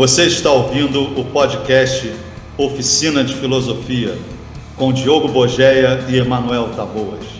Você está ouvindo o podcast Oficina de Filosofia com Diogo Bogeia e Emanuel Taboas.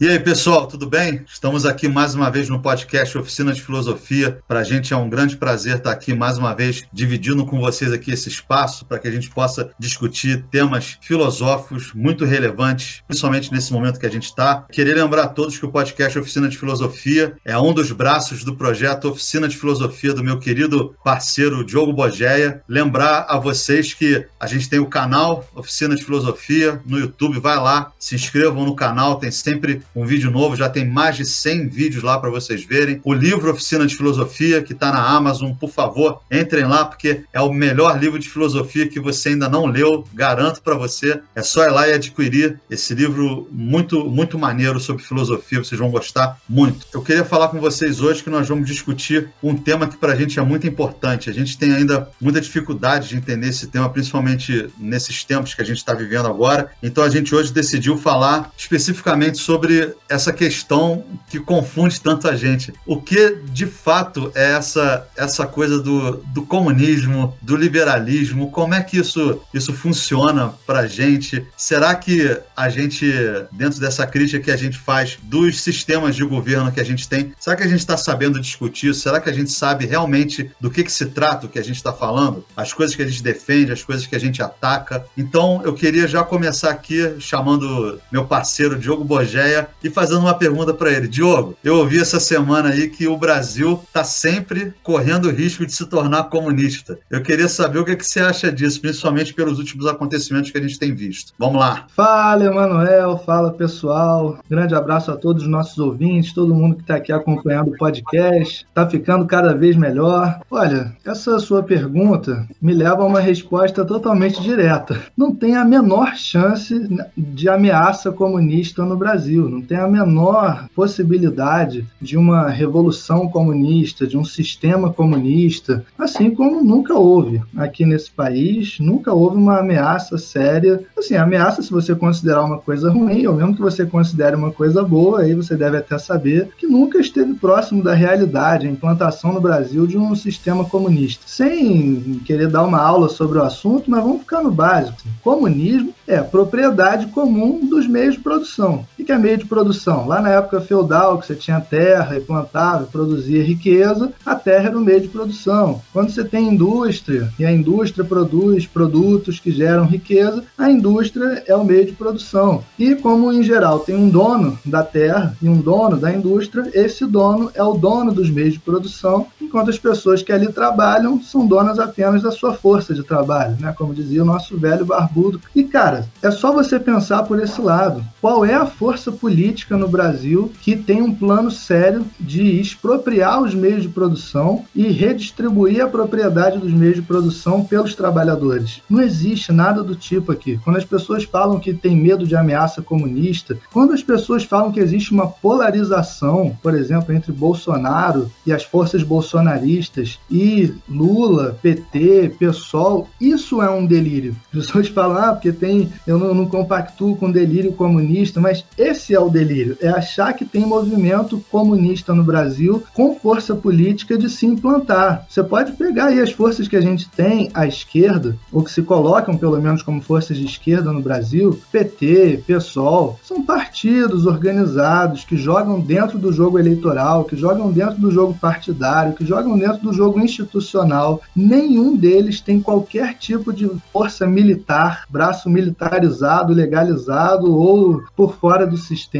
E aí, pessoal, tudo bem? Estamos aqui mais uma vez no podcast Oficina de Filosofia. Para a gente é um grande prazer estar aqui mais uma vez dividindo com vocês aqui esse espaço para que a gente possa discutir temas filosóficos muito relevantes, principalmente nesse momento que a gente está. Queria lembrar a todos que o podcast Oficina de Filosofia é um dos braços do projeto Oficina de Filosofia do meu querido parceiro Diogo Bogeia. Lembrar a vocês que a gente tem o canal Oficina de Filosofia no YouTube. Vai lá, se inscrevam no canal, tem sempre um vídeo novo, já tem mais de 100 vídeos lá para vocês verem. O livro Oficina de Filosofia, que está na Amazon, por favor, entrem lá, porque é o melhor livro de filosofia que você ainda não leu, garanto para você. É só ir lá e adquirir esse livro muito, muito maneiro sobre filosofia, vocês vão gostar muito. Eu queria falar com vocês hoje que nós vamos discutir um tema que para a gente é muito importante. A gente tem ainda muita dificuldade de entender esse tema, principalmente nesses tempos que a gente está vivendo agora. Então a gente hoje decidiu falar especificamente sobre essa questão que confunde tanta gente. O que de fato é essa, essa coisa do, do comunismo, do liberalismo? Como é que isso, isso funciona para gente? Será que a gente, dentro dessa crítica que a gente faz dos sistemas de governo que a gente tem, será que a gente está sabendo discutir? Será que a gente sabe realmente do que, que se trata o que a gente está falando? As coisas que a gente defende, as coisas que a gente ataca. Então, eu queria já começar aqui chamando meu parceiro Diogo Borgeia e fazendo uma pergunta para ele. Diogo, eu ouvi essa semana aí que o Brasil está sempre correndo o risco de se tornar comunista. Eu queria saber o que, é que você acha disso, principalmente pelos últimos acontecimentos que a gente tem visto. Vamos lá. Fala, Emanuel. Fala, pessoal. Grande abraço a todos os nossos ouvintes, todo mundo que está aqui acompanhando o podcast. Está ficando cada vez melhor. Olha, essa sua pergunta me leva a uma resposta totalmente direta. Não tem a menor chance de ameaça comunista no Brasil. Não tem a menor possibilidade de uma revolução comunista, de um sistema comunista, assim como nunca houve aqui nesse país, nunca houve uma ameaça séria. Assim, ameaça, se você considerar uma coisa ruim, ou mesmo que você considere uma coisa boa, aí você deve até saber que nunca esteve próximo da realidade a implantação no Brasil de um sistema comunista. Sem querer dar uma aula sobre o assunto, mas vamos ficar no básico. Comunismo é propriedade comum dos meios de produção. O que é meio de produção? Lá na época feudal, que você tinha terra e plantava, produzia riqueza, a terra era o meio de produção. Quando você tem indústria e a indústria produz produtos que geram riqueza, a indústria é o meio de produção. E como em geral tem um dono da terra e um dono da indústria, esse dono é o dono dos meios de produção, enquanto as pessoas que ali trabalham são donas apenas da sua força de trabalho, né? Como dizia o nosso velho barbudo. E cara, é só você pensar por esse lado. Qual é a força política no Brasil que tem um plano sério de expropriar os meios de produção e redistribuir a propriedade dos meios de produção pelos trabalhadores. Não existe nada do tipo aqui. Quando as pessoas falam que tem medo de ameaça comunista, quando as pessoas falam que existe uma polarização, por exemplo, entre Bolsonaro e as forças bolsonaristas e Lula, PT, PSOL, isso é um delírio. As pessoas falam, ah, porque tem, eu não, não compactuo com delírio comunista, mas esse é o delírio, é achar que tem movimento comunista no Brasil com força política de se implantar. Você pode pegar aí as forças que a gente tem à esquerda, ou que se colocam pelo menos como forças de esquerda no Brasil, PT, PSOL, são partidos organizados que jogam dentro do jogo eleitoral, que jogam dentro do jogo partidário, que jogam dentro do jogo institucional. Nenhum deles tem qualquer tipo de força militar, braço militarizado, legalizado ou por fora do sistema.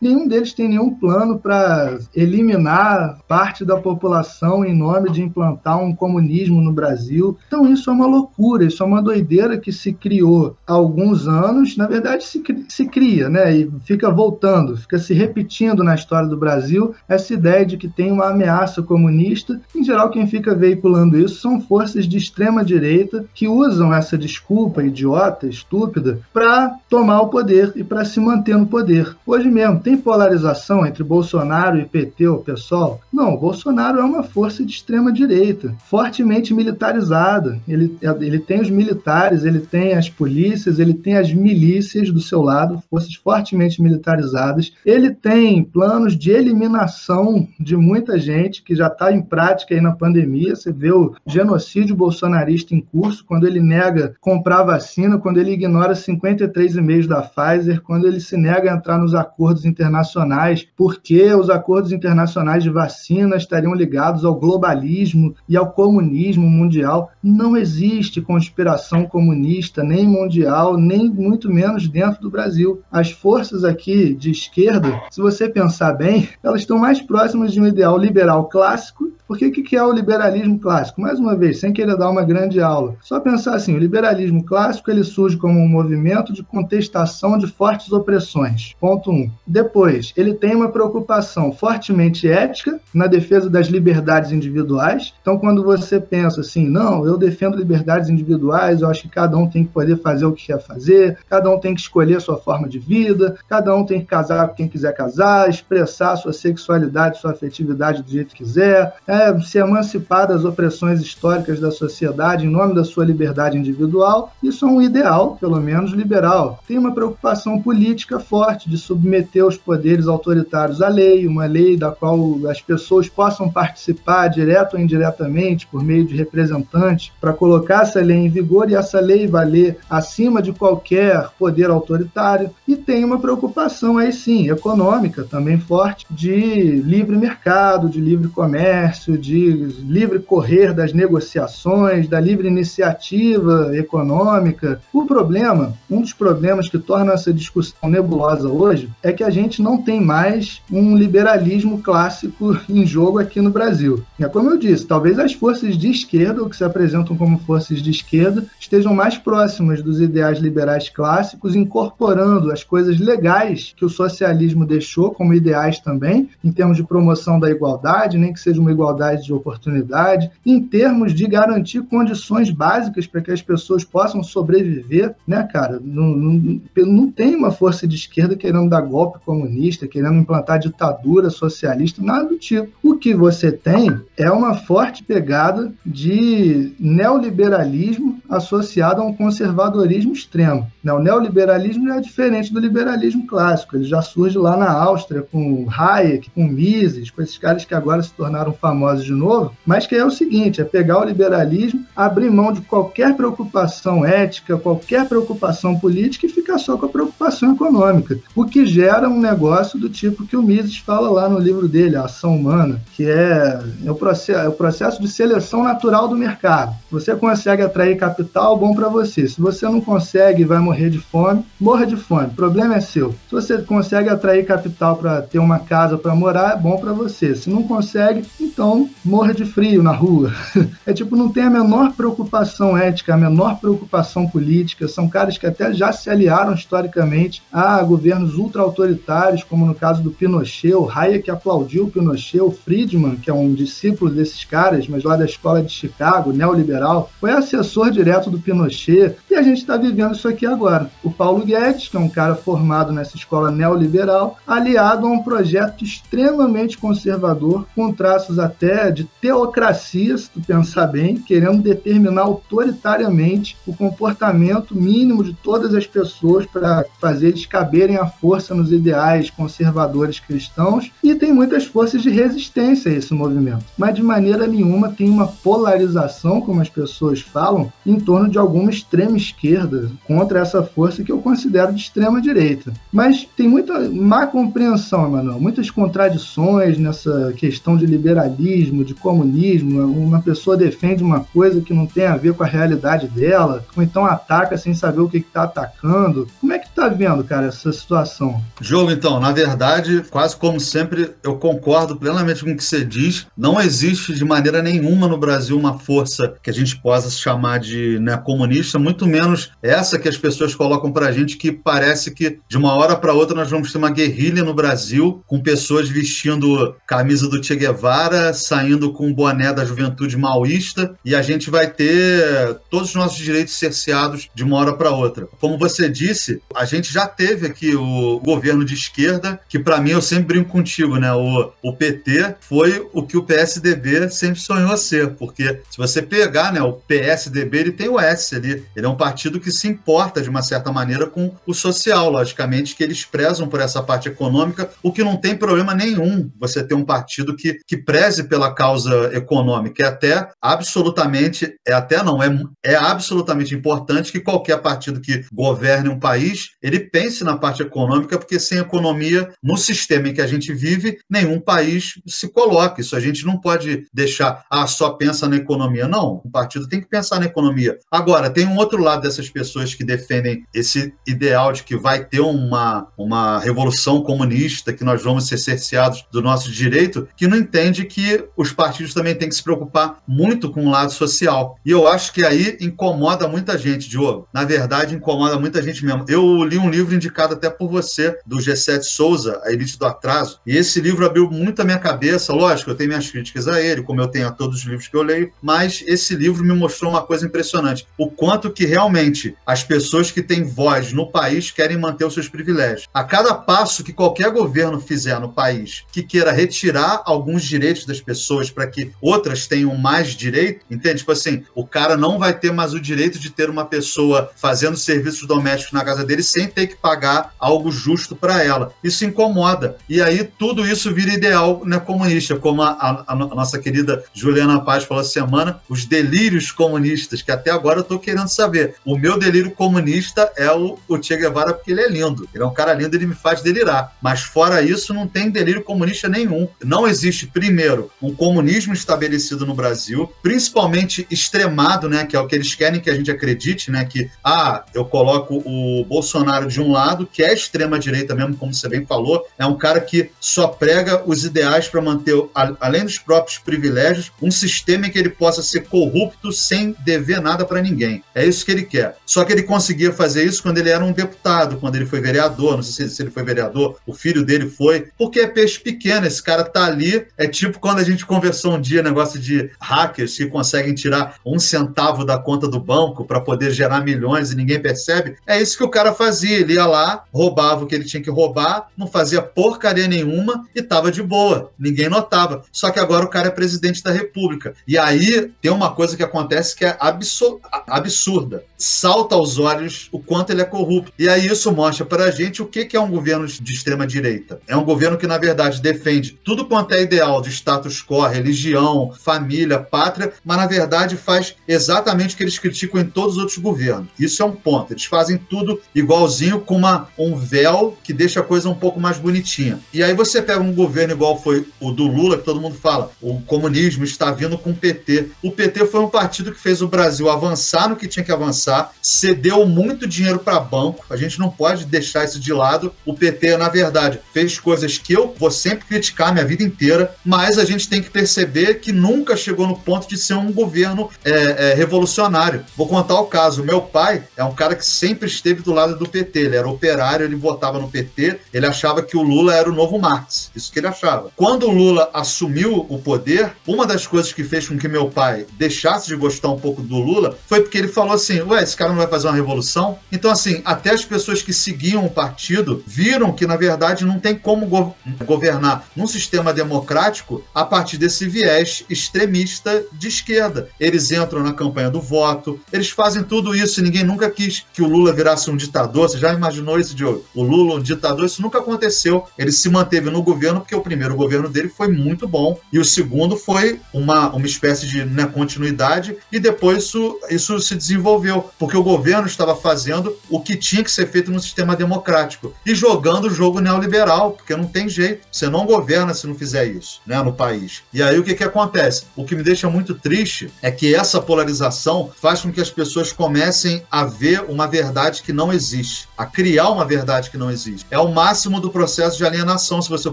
Nenhum deles tem nenhum plano para eliminar parte da população em nome de implantar um comunismo no Brasil. Então isso é uma loucura, isso é uma doideira que se criou há alguns anos, na verdade se, se cria, né? E fica voltando, fica se repetindo na história do Brasil essa ideia de que tem uma ameaça comunista. Em geral, quem fica veiculando isso são forças de extrema direita que usam essa desculpa idiota, estúpida, para tomar o poder e para se manter no poder. Hoje mesmo, tem polarização entre Bolsonaro e PT ou PSOL? Não, Bolsonaro é uma força de extrema direita, fortemente militarizada. Ele, ele tem os militares, ele tem as polícias, ele tem as milícias do seu lado, forças fortemente militarizadas. Ele tem planos de eliminação de muita gente que já está em prática aí na pandemia. Você vê o genocídio bolsonarista em curso, quando ele nega comprar vacina, quando ele ignora 53 e-mails da Pfizer, quando ele se nega a entrar nos acordos internacionais, porque os acordos internacionais de vacina estariam ligados ao globalismo e ao comunismo mundial. Não existe conspiração comunista, nem mundial, nem muito menos dentro do Brasil. As forças aqui de esquerda, se você pensar bem, elas estão mais próximas de um ideal liberal clássico porque o que é o liberalismo clássico? Mais uma vez, sem querer dar uma grande aula, só pensar assim, o liberalismo clássico ele surge como um movimento de contestação de fortes opressões. Ponto 1. Um. Depois, ele tem uma preocupação fortemente ética na defesa das liberdades individuais. Então, quando você pensa assim, não, eu defendo liberdades individuais, eu acho que cada um tem que poder fazer o que quer fazer, cada um tem que escolher a sua forma de vida, cada um tem que casar com quem quiser casar, expressar sua sexualidade, sua afetividade do jeito que quiser, é, se emancipar das opressões históricas da sociedade em nome da sua liberdade individual, isso é um ideal, pelo menos liberal. Tem uma preocupação política forte de submeter os poderes autoritários à lei, uma lei da qual as pessoas possam participar direto ou indiretamente por meio de representantes para colocar essa lei em vigor e essa lei valer acima de qualquer poder autoritário. E tem uma preocupação aí sim, econômica também forte, de livre mercado, de livre comércio, de livre correr das negociações, da livre iniciativa econômica. O problema, um dos problemas que torna essa discussão nebulosa hoje, é que a gente não tem mais um liberalismo clássico em jogo aqui no Brasil. É como eu disse, talvez as forças de esquerda, ou que se apresentam como forças de esquerda, estejam mais próximas dos ideais liberais clássicos, incorporando as coisas legais que o socialismo deixou como ideais também, em termos de promoção da igualdade, nem que seja uma igualdade igualdade de oportunidade, em termos de garantir condições básicas para que as pessoas possam sobreviver, né, cara? Não, não, não tem uma força de esquerda querendo dar golpe comunista, querendo implantar ditadura socialista, nada do tipo. O que você tem é uma forte pegada de neoliberalismo associado a um conservadorismo extremo. O neoliberalismo é diferente do liberalismo clássico, ele já surge lá na Áustria com Hayek, com Mises, com esses caras que agora se tornaram famosos de novo, mas que é o seguinte: é pegar o liberalismo, abrir mão de qualquer preocupação ética, qualquer preocupação política e ficar só com a preocupação econômica. O que gera um negócio do tipo que o Mises fala lá no livro dele, A Ação Humana, que é, é, o, processo, é o processo de seleção natural do mercado. Você consegue atrair capital, bom para você. Se você não consegue, vai morrer de fome, morra de fome. O problema é seu. Se você consegue atrair capital para ter uma casa para morar, é bom para você. Se não consegue, então morra de frio na rua. É tipo, não tem a menor preocupação ética, a menor preocupação política. São caras que até já se aliaram historicamente a governos ultra-autoritários, como no caso do Pinochet, o Hayek aplaudiu o Pinochet, o Friedman, que é um discípulo desses caras, mas lá da escola de Chicago, neoliberal, foi assessor direto do Pinochet, e a gente está vivendo isso aqui agora. O Paulo Guedes, que é um cara formado nessa escola neoliberal, aliado a um projeto extremamente conservador, com traços até de teocracia, se tu pensar bem, querendo determinar autoritariamente o comportamento mínimo de todas as pessoas para fazer eles caberem à força nos ideais conservadores cristãos. E tem muitas forças de resistência a esse movimento. Mas de maneira nenhuma tem uma polarização, como as pessoas falam, em torno de alguma extrema esquerda contra essa força que eu considero de extrema direita. Mas tem muita má compreensão, Emanuel, muitas contradições nessa questão de liberalismo de comunismo, uma pessoa defende uma coisa que não tem a ver com a realidade dela, ou então ataca sem saber o que está atacando. Como é que tá vendo, cara, essa situação? Jogo, então, na verdade, quase como sempre, eu concordo plenamente com o que você diz. Não existe de maneira nenhuma no Brasil uma força que a gente possa chamar de né, comunista, muito menos essa que as pessoas colocam para a gente, que parece que de uma hora para outra nós vamos ter uma guerrilha no Brasil, com pessoas vestindo camisa do Che Guevara, saindo com boné da juventude maoísta, e a gente vai ter todos os nossos direitos cerceados de uma hora para outra. Como você disse, a gente já teve aqui o governo de esquerda, que para mim eu sempre brinco contigo, né? O, o PT foi o que o PSDB sempre sonhou ser, porque se você pegar, né, o PSDB, ele tem o S ali, ele é um partido que se importa de uma certa maneira com o social, logicamente que eles prezam por essa parte econômica, o que não tem problema nenhum você ter um partido que, que preze pela causa econômica, é até absolutamente, é até não, é, é absolutamente importante que qualquer partido que governe um país, ele pense na parte econômica, porque sem economia, no sistema em que a gente vive, nenhum país se coloca. Isso a gente não pode deixar, ah, só pensa na economia. Não, o partido tem que pensar na economia. Agora, tem um outro lado dessas pessoas que defendem esse ideal de que vai ter uma, uma revolução comunista, que nós vamos ser cerceados do nosso direito, que não entende que os partidos também têm que se preocupar muito com o lado social. E eu acho que aí incomoda muita gente, Diogo. Na verdade, incomoda muita gente mesmo. Eu li um livro indicado até por você, do G7 Souza, A Elite do Atraso, e esse livro abriu muito a minha cabeça. Lógico, eu tenho minhas críticas a ele, como eu tenho a todos os livros que eu leio, mas esse livro me mostrou uma coisa impressionante: o quanto que realmente as pessoas que têm voz no país querem manter os seus privilégios. A cada passo que qualquer governo fizer no país que queira retirar alguns direitos das pessoas para que outras tenham mais direito, entende? Tipo assim, o cara não vai ter mais o direito de ter uma pessoa fazendo serviços domésticos na casa dele sem ter que pagar algo justo para ela. Isso incomoda. E aí tudo isso vira ideal né, comunista, como a, a, a nossa querida Juliana Paz falou semana, os delírios comunistas, que até agora eu estou querendo saber. O meu delírio comunista é o, o Che Guevara porque ele é lindo. Ele é um cara lindo, ele me faz delirar. Mas fora isso, não tem delírio comunista nenhum. Não existe, primeiro, um comunismo estabelecido no Brasil, principalmente extremado, né, que é o que eles querem que a gente acredite, né, que ah, eu coloco o Bolsonaro de um lado, que é extrema direita mesmo, como você bem falou, é um cara que só prega os ideais para manter, além dos próprios privilégios, um sistema em que ele possa ser corrupto sem dever nada para ninguém. É isso que ele quer. Só que ele conseguia fazer isso quando ele era um deputado, quando ele foi vereador, não sei se ele foi vereador, o filho dele foi, porque é peixe pequeno, esse cara tá ali, é tipo quando a gente conversou um dia, negócio de hackers que conseguem tirar um centavo da conta do banco para poder gerar milhões e ninguém percebe, é isso que o cara fazia, ele ia lá, roubava o que ele tinha que roubar, não fazia porcaria nenhuma e tava de boa, ninguém notava. Só que agora o cara é presidente da república. E aí tem uma coisa que acontece que é absurda. Salta aos olhos o quanto ele é corrupto. E aí isso mostra para a gente o que é um governo de extrema direita. É um governo que, na verdade, defende tudo quanto é ideal de status quo, religião, família, pátria, mas na verdade faz exatamente o que eles criticam em todos os outros governos. Isso é um ponto. Eles fazem tudo igualzinho com uma, um véu que deixa a coisa um pouco mais bonitinha. E aí você pega um governo igual foi o do Lula, que todo mundo fala, o comunismo está vindo com o PT. O PT foi um partido que fez o Brasil avançar no que tinha que avançar, cedeu muito dinheiro para banco. A gente não pode deixar isso de lado. O PT, na verdade, fez coisas que eu vou sempre criticar minha vida inteira, mas a gente tem que perceber que nunca chegou no ponto de ser um governo é, é, revolucionário. Vou contar o caso. Meu pai é um cara que sempre esteve do lado do PT. Ele era operário, ele votava no PT, ele achava que o Lula era o novo Marx. Isso que ele achava. Quando o Lula assumiu o poder, uma das coisas que fez com que meu pai deixasse de gostar um pouco do Lula foi porque ele falou assim: ué, esse cara não vai fazer uma revolução? Então, assim, até as pessoas que seguiam o partido viram que, na verdade, não tem como go governar num sistema democrático a partir desse viés extremista de esquerda. Eles entram na campanha do voto, eles fazem tudo isso e ninguém nunca quis que o Lula virasse um ditador. Você já imaginou isso, Diogo? O Lula, um ditador, isso nunca aconteceu. Ele se manteve no governo porque o primeiro governo dele foi muito bom e o segundo foi uma, uma espécie de né, continuidade e depois isso, isso se desenvolveu, porque o governo estava fazendo o que tinha que ser feito no sistema democrático e jogando o jogo neoliberal, porque não tem jeito. Você não governa se não fizer isso né, no país. E aí o que, que acontece? O que me deixa muito triste é que essa polarização faz com que as pessoas comecem a ver uma verdade que não existe, a criar uma verdade que não existe. É o máximo do processo de alienação, se você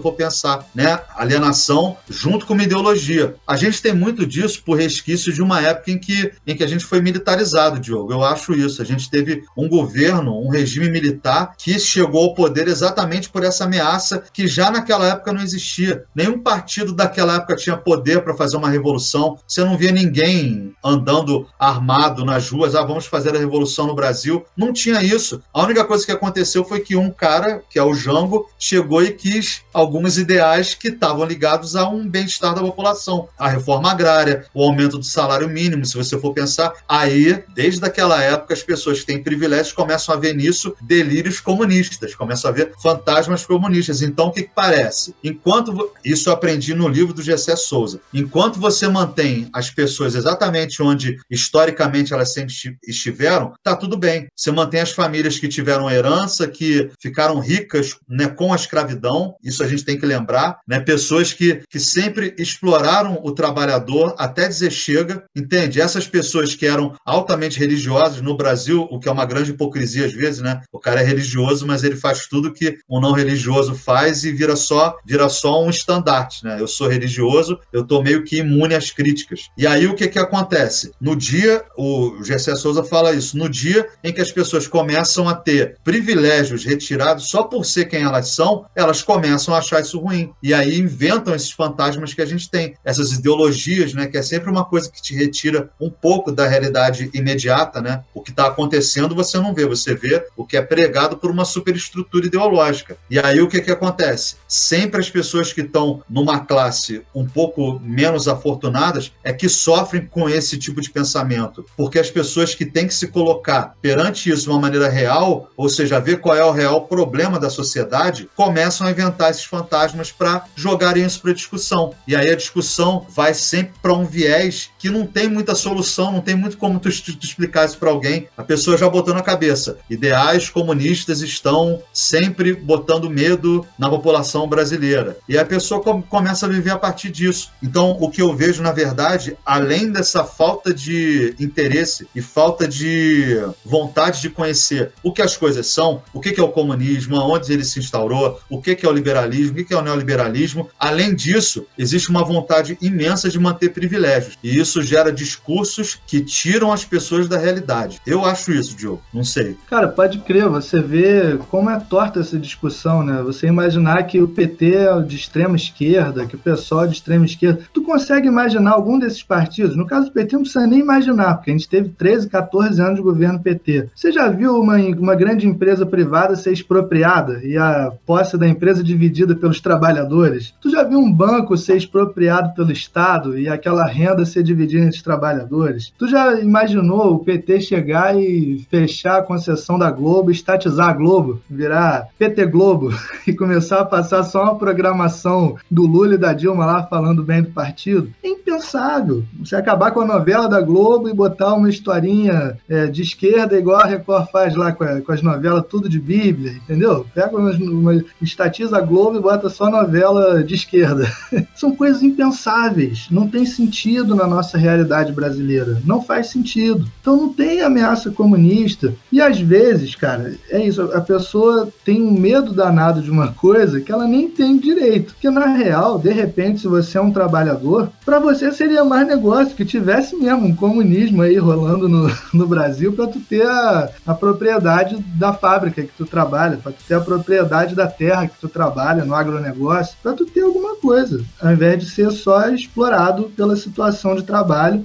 for pensar, né? Alienação junto com uma ideologia. A gente tem muito disso por resquício de uma época em que, em que a gente foi militarizado, Diogo. Eu acho isso. A gente teve um governo, um regime militar que chegou ao poder exatamente por essa ameaça que já naquela época não existia. Nenhum partido daquela época tinha poder para fazer uma revolução. Você não via ninguém andando armado nas ruas, ah, vamos fazer a revolução no Brasil. Não tinha isso. A única coisa que aconteceu foi que um cara, que é o Jango, chegou e quis alguns ideais que estavam ligados a um bem-estar da população. A reforma agrária, o aumento do salário mínimo, se você for pensar. Aí, desde aquela época, as pessoas que têm privilégios começam a ver nisso delírios comunistas, começam a ver fantasmas comunistas. Então, o que, que parece? Enquanto. Isso eu aprendi no livro do Gessé Souza. Enquanto você mantém as pessoas exatamente onde historicamente elas sempre estiveram, tá tudo bem. Você mantém as famílias que tiveram herança, que ficaram ricas né, com a escravidão, isso a gente tem que lembrar, né? Pessoas que, que sempre exploraram o trabalhador até dizer chega, entende? Essas pessoas que eram altamente religiosas no Brasil, o que é uma grande hipocrisia às vezes, né? O cara é religioso, mas ele faz tudo que um não religioso faz e vira só, vira só um estandarte, né? Eu sou religioso, eu tô meio que imune às críticas. E aí o que que acontece? No dia, o Gessé Souza fala isso, no dia em que as pessoas começam a ter privilégios retirados só por ser quem elas são, elas começam a achar isso ruim. E aí inventam esses fantasmas que a gente tem, essas ideologias, né? Que é sempre uma coisa que te retira um pouco da realidade imediata, né? O que está acontecendo você não vê, você vê o que é pregado por uma superestrutura ideológica. E aí o que, que acontece? Sempre as pessoas que estão numa classe um pouco menos afortunadas é que sofrem com esse tipo de pensamento. Porque as pessoas que têm que se colocar perante isso de uma maneira real, ou seja, ver qual é o real problema da sociedade, começam a inventar esses fantasmas para jogarem isso para discussão. E aí a discussão vai sempre para um viés que não tem muita solução, não tem muito como tu, tu explicar isso para alguém. A pessoa já botou na cabeça. Ideais comunistas estão sempre botando medo na população brasileira. E a pessoa com, começa a viver a partir disso. Então, o que eu vejo, na verdade, além dessa falta de interesse e falta de vontade de conhecer o que as coisas são, o que é o comunismo, aonde ele se instaurou, o que é o liberalismo, o que é o neoliberalismo, além disso, existe uma vontade imensa de manter privilégios. E isso gera discursos que tiram as pessoas da realidade. Eu acho isso, Diogo. Não sei. Cara, pode crer. Você vê como é torta essa discussão, né? Você imaginar que o PT é de extrema esquerda, que o pessoal é de extrema esquerda. Tu consegue imaginar algum desses partidos? No caso do PT, não precisa nem imaginar, porque a gente teve 13, 14 anos de governo PT. Você já viu uma, uma grande empresa privada ser expropriada e a posse da empresa dividida pelos trabalhadores? Tu já viu um banco ser expropriado pelo Estado e aquela renda ser dividida entre os trabalhadores? Tu já imaginou o PT chegar e fechar a concessão da Globo, estatizar a Globo, virar PT Globo e começar a passar só uma programação do Lula e da Dilma lá falando bem do partido? É impensável. Você acabar com a novela da Globo e botar uma historinha é, de esquerda igual a Record faz lá com, a, com, as novelas tudo de Bíblia, entendeu? Pega uma, estatiza a Globo e bota só novela de esquerda. São coisas impensáveis. Não tem sentido na nossa realidade brasileira. Não faz sentido. Então não tem ameaça comunista. E às vezes, cara, é isso. A pessoa tem um medo danado de uma coisa que ela nem tem direito. Porque na real, de repente, se você é um trabalhador, para você seria mais negócio que tivesse mesmo um comunismo aí rolando no, no Brasil para tu ter a, a propriedade da fábrica que tu trabalha, para tu ter a propriedade da terra que tu trabalha no agronegócio, para tu ter alguma coisa, ao invés de ser só explorado pela situação de trabalho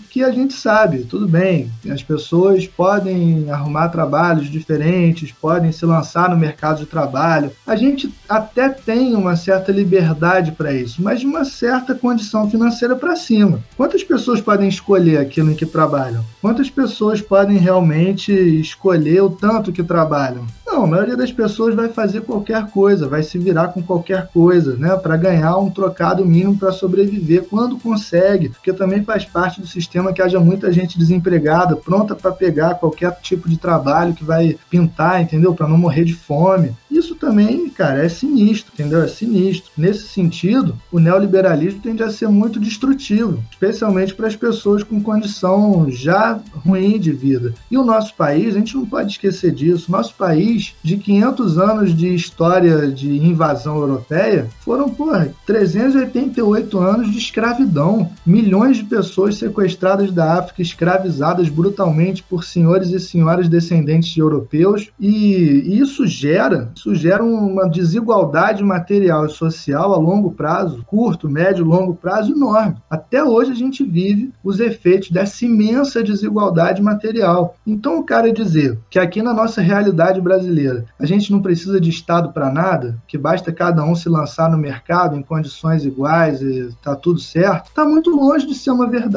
que a gente sabe, tudo bem, as pessoas podem arrumar trabalhos diferentes, podem se lançar no mercado de trabalho, a gente até tem uma certa liberdade para isso, mas de uma certa condição financeira para cima. Quantas pessoas podem escolher aquilo em que trabalham? Quantas pessoas podem realmente escolher o tanto que trabalham? Não, a maioria das pessoas vai fazer qualquer coisa, vai se virar com qualquer coisa, né, para ganhar um trocado mínimo para sobreviver quando consegue, porque também faz parte do sistema que haja muita gente desempregada, pronta para pegar qualquer tipo de trabalho que vai pintar, entendeu? Para não morrer de fome. Isso também, cara, é sinistro, entendeu? É sinistro. Nesse sentido, o neoliberalismo tende a ser muito destrutivo, especialmente para as pessoas com condição já ruim de vida. E o nosso país, a gente não pode esquecer disso, nosso país, de 500 anos de história de invasão europeia, foram, porra, 388 anos de escravidão. Milhões de pessoas sequestradas da África, escravizadas brutalmente por senhores e senhoras descendentes de europeus. E isso gera, isso gera uma desigualdade material e social a longo prazo, curto, médio, longo prazo enorme. Até hoje a gente vive os efeitos dessa imensa desigualdade material. Então o cara dizer que aqui na nossa realidade brasileira a gente não precisa de Estado para nada, que basta cada um se lançar no mercado em condições iguais e tá tudo certo, está muito longe de ser uma verdade.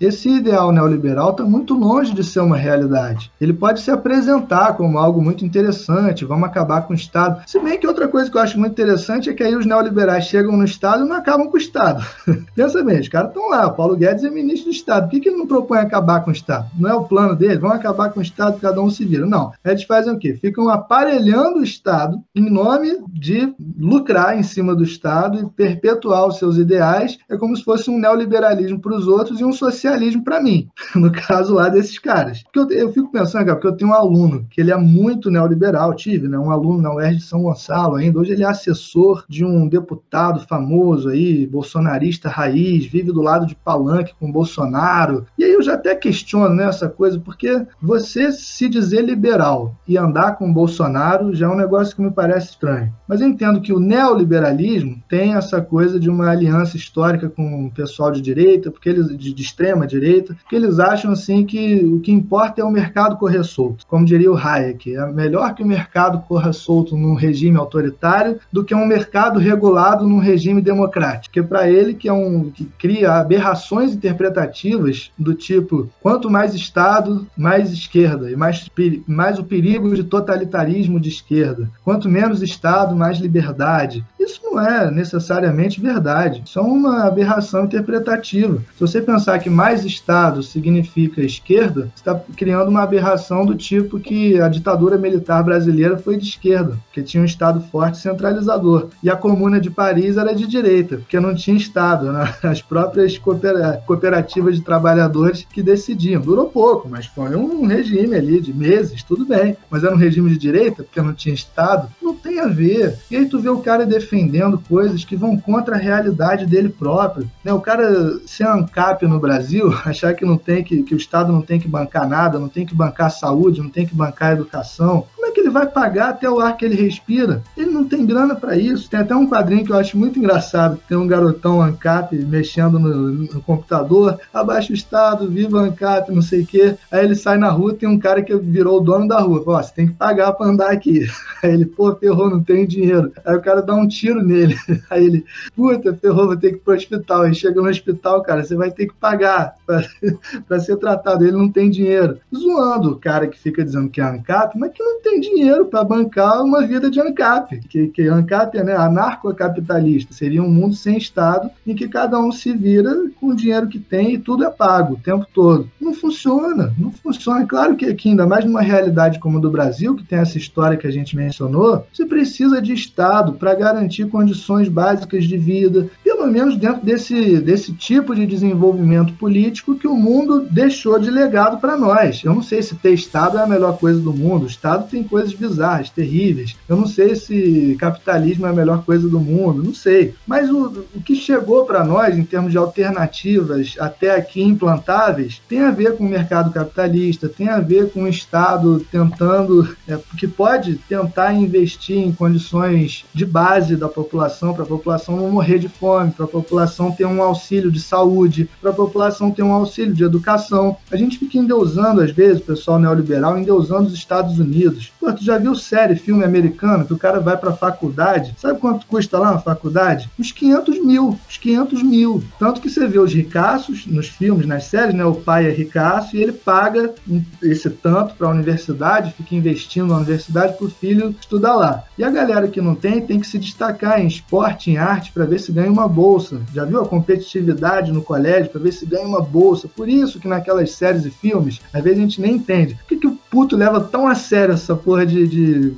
Esse ideal neoliberal está muito longe de ser uma realidade. Ele pode se apresentar como algo muito interessante, vamos acabar com o Estado. Se bem que outra coisa que eu acho muito interessante é que aí os neoliberais chegam no Estado e não acabam com o Estado. Pensa bem, os caras estão lá, Paulo Guedes é ministro do Estado. Por que, que ele não propõe acabar com o Estado? Não é o plano dele? Vamos acabar com o Estado, cada um se vira. Não. Eles fazem o quê? Ficam aparelhando o Estado em nome de lucrar em cima do Estado e perpetuar os seus ideais. É como se fosse um neoliberalismo para os outros e um socialismo para mim, no caso lá desses caras. Porque eu, eu fico pensando, cara, porque eu tenho um aluno que ele é muito neoliberal, tive, né? Um aluno na UERJ de São Gonçalo ainda. Hoje ele é assessor de um deputado famoso aí, bolsonarista raiz, vive do lado de palanque com Bolsonaro. E aí eu já até questiono né, essa coisa, porque você se dizer liberal e andar com Bolsonaro já é um negócio que me parece estranho. Mas eu entendo que o neoliberalismo tem essa coisa de uma aliança histórica com o pessoal de direita, porque eles de, de extrema direita, porque eles acham assim que o que importa é o mercado correr solto. Como diria o Hayek, é melhor que o mercado corra solto num regime autoritário do que um mercado regulado num regime democrático. Porque para ele que é um que cria aberrações interpretativas do tipo quanto mais Estado, mais esquerda e mais mais o perigo de totalitarismo de esquerda. Quanto menos Estado, mais liberdade. Isso não é necessariamente verdade. Isso é uma aberração interpretativa. Se você que mais Estado significa esquerda, está criando uma aberração do tipo que a ditadura militar brasileira foi de esquerda, porque tinha um Estado forte centralizador. E a Comuna de Paris era de direita, porque não tinha Estado. Né? As próprias cooperativas de trabalhadores que decidiam. Durou pouco, mas foi um regime ali de meses, tudo bem. Mas era um regime de direita, porque não tinha Estado. Não tem a ver. E aí tu vê o cara defendendo coisas que vão contra a realidade dele próprio. Né? O cara ser ANCAP no Brasil, achar que não tem que, que o Estado não tem que bancar nada, não tem que bancar saúde, não tem que bancar educação. Vai pagar até o ar que ele respira? Ele não tem grana para isso. Tem até um quadrinho que eu acho muito engraçado. Tem um garotão ANCAP mexendo no, no computador, abaixa o Estado, viva ANCAP, não sei o quê. Aí ele sai na rua, tem um cara que virou o dono da rua. Ó, você tem que pagar para andar aqui. Aí ele, pô, ferrou, não tenho dinheiro. Aí o cara dá um tiro nele. Aí ele, puta, ferrou, vou ter que ir pro hospital. Aí chega no hospital, cara, você vai ter que pagar para ser tratado. Ele não tem dinheiro. Zoando o cara que fica dizendo que é ANCAP, mas que não tem dinheiro para bancar uma vida de ANCAP. Que, que ANCAP é né, anarcocapitalista. Seria um mundo sem Estado em que cada um se vira com o dinheiro que tem e tudo é pago o tempo todo. Não funciona, não funciona. É claro que aqui, ainda mais numa realidade como a do Brasil, que tem essa história que a gente mencionou, você precisa de Estado para garantir condições básicas de vida, pelo menos dentro desse, desse tipo de desenvolvimento político que o mundo deixou de legado para nós. Eu não sei se ter Estado é a melhor coisa do mundo. O Estado tem coisas bizarras, terríveis. Eu não sei se capitalismo é a melhor coisa do mundo, não sei. Mas o, o que chegou para nós em termos de alternativas até aqui implantáveis tem a ver com o mercado capitalista, tem a ver com o Estado tentando, é, que pode tentar investir em condições de base da população, para a população não morrer de fome, para a população ter um auxílio de saúde, para a população ter um auxílio de educação. A gente fica endeusando, às vezes, o pessoal neoliberal, endeusando os Estados Unidos. Pô, tu já viu série, filme americano, que o cara vai para a faculdade, sabe quanto custa lá na faculdade? Uns 500 mil, uns 500 mil. Tanto que você vê os ricaços nos filmes, nas séries, né? O pai é ricaço e ele paga esse tanto para a universidade, fica investindo na universidade para o filho estudar lá. E a galera que não tem, tem que se destacar em esporte, em arte, para ver se ganha uma bolsa. Já viu a competitividade no colégio para ver se ganha uma bolsa? Por isso que naquelas séries e filmes, às vezes a gente nem entende. Por que, que o puto leva tão a sério essa porra de, de,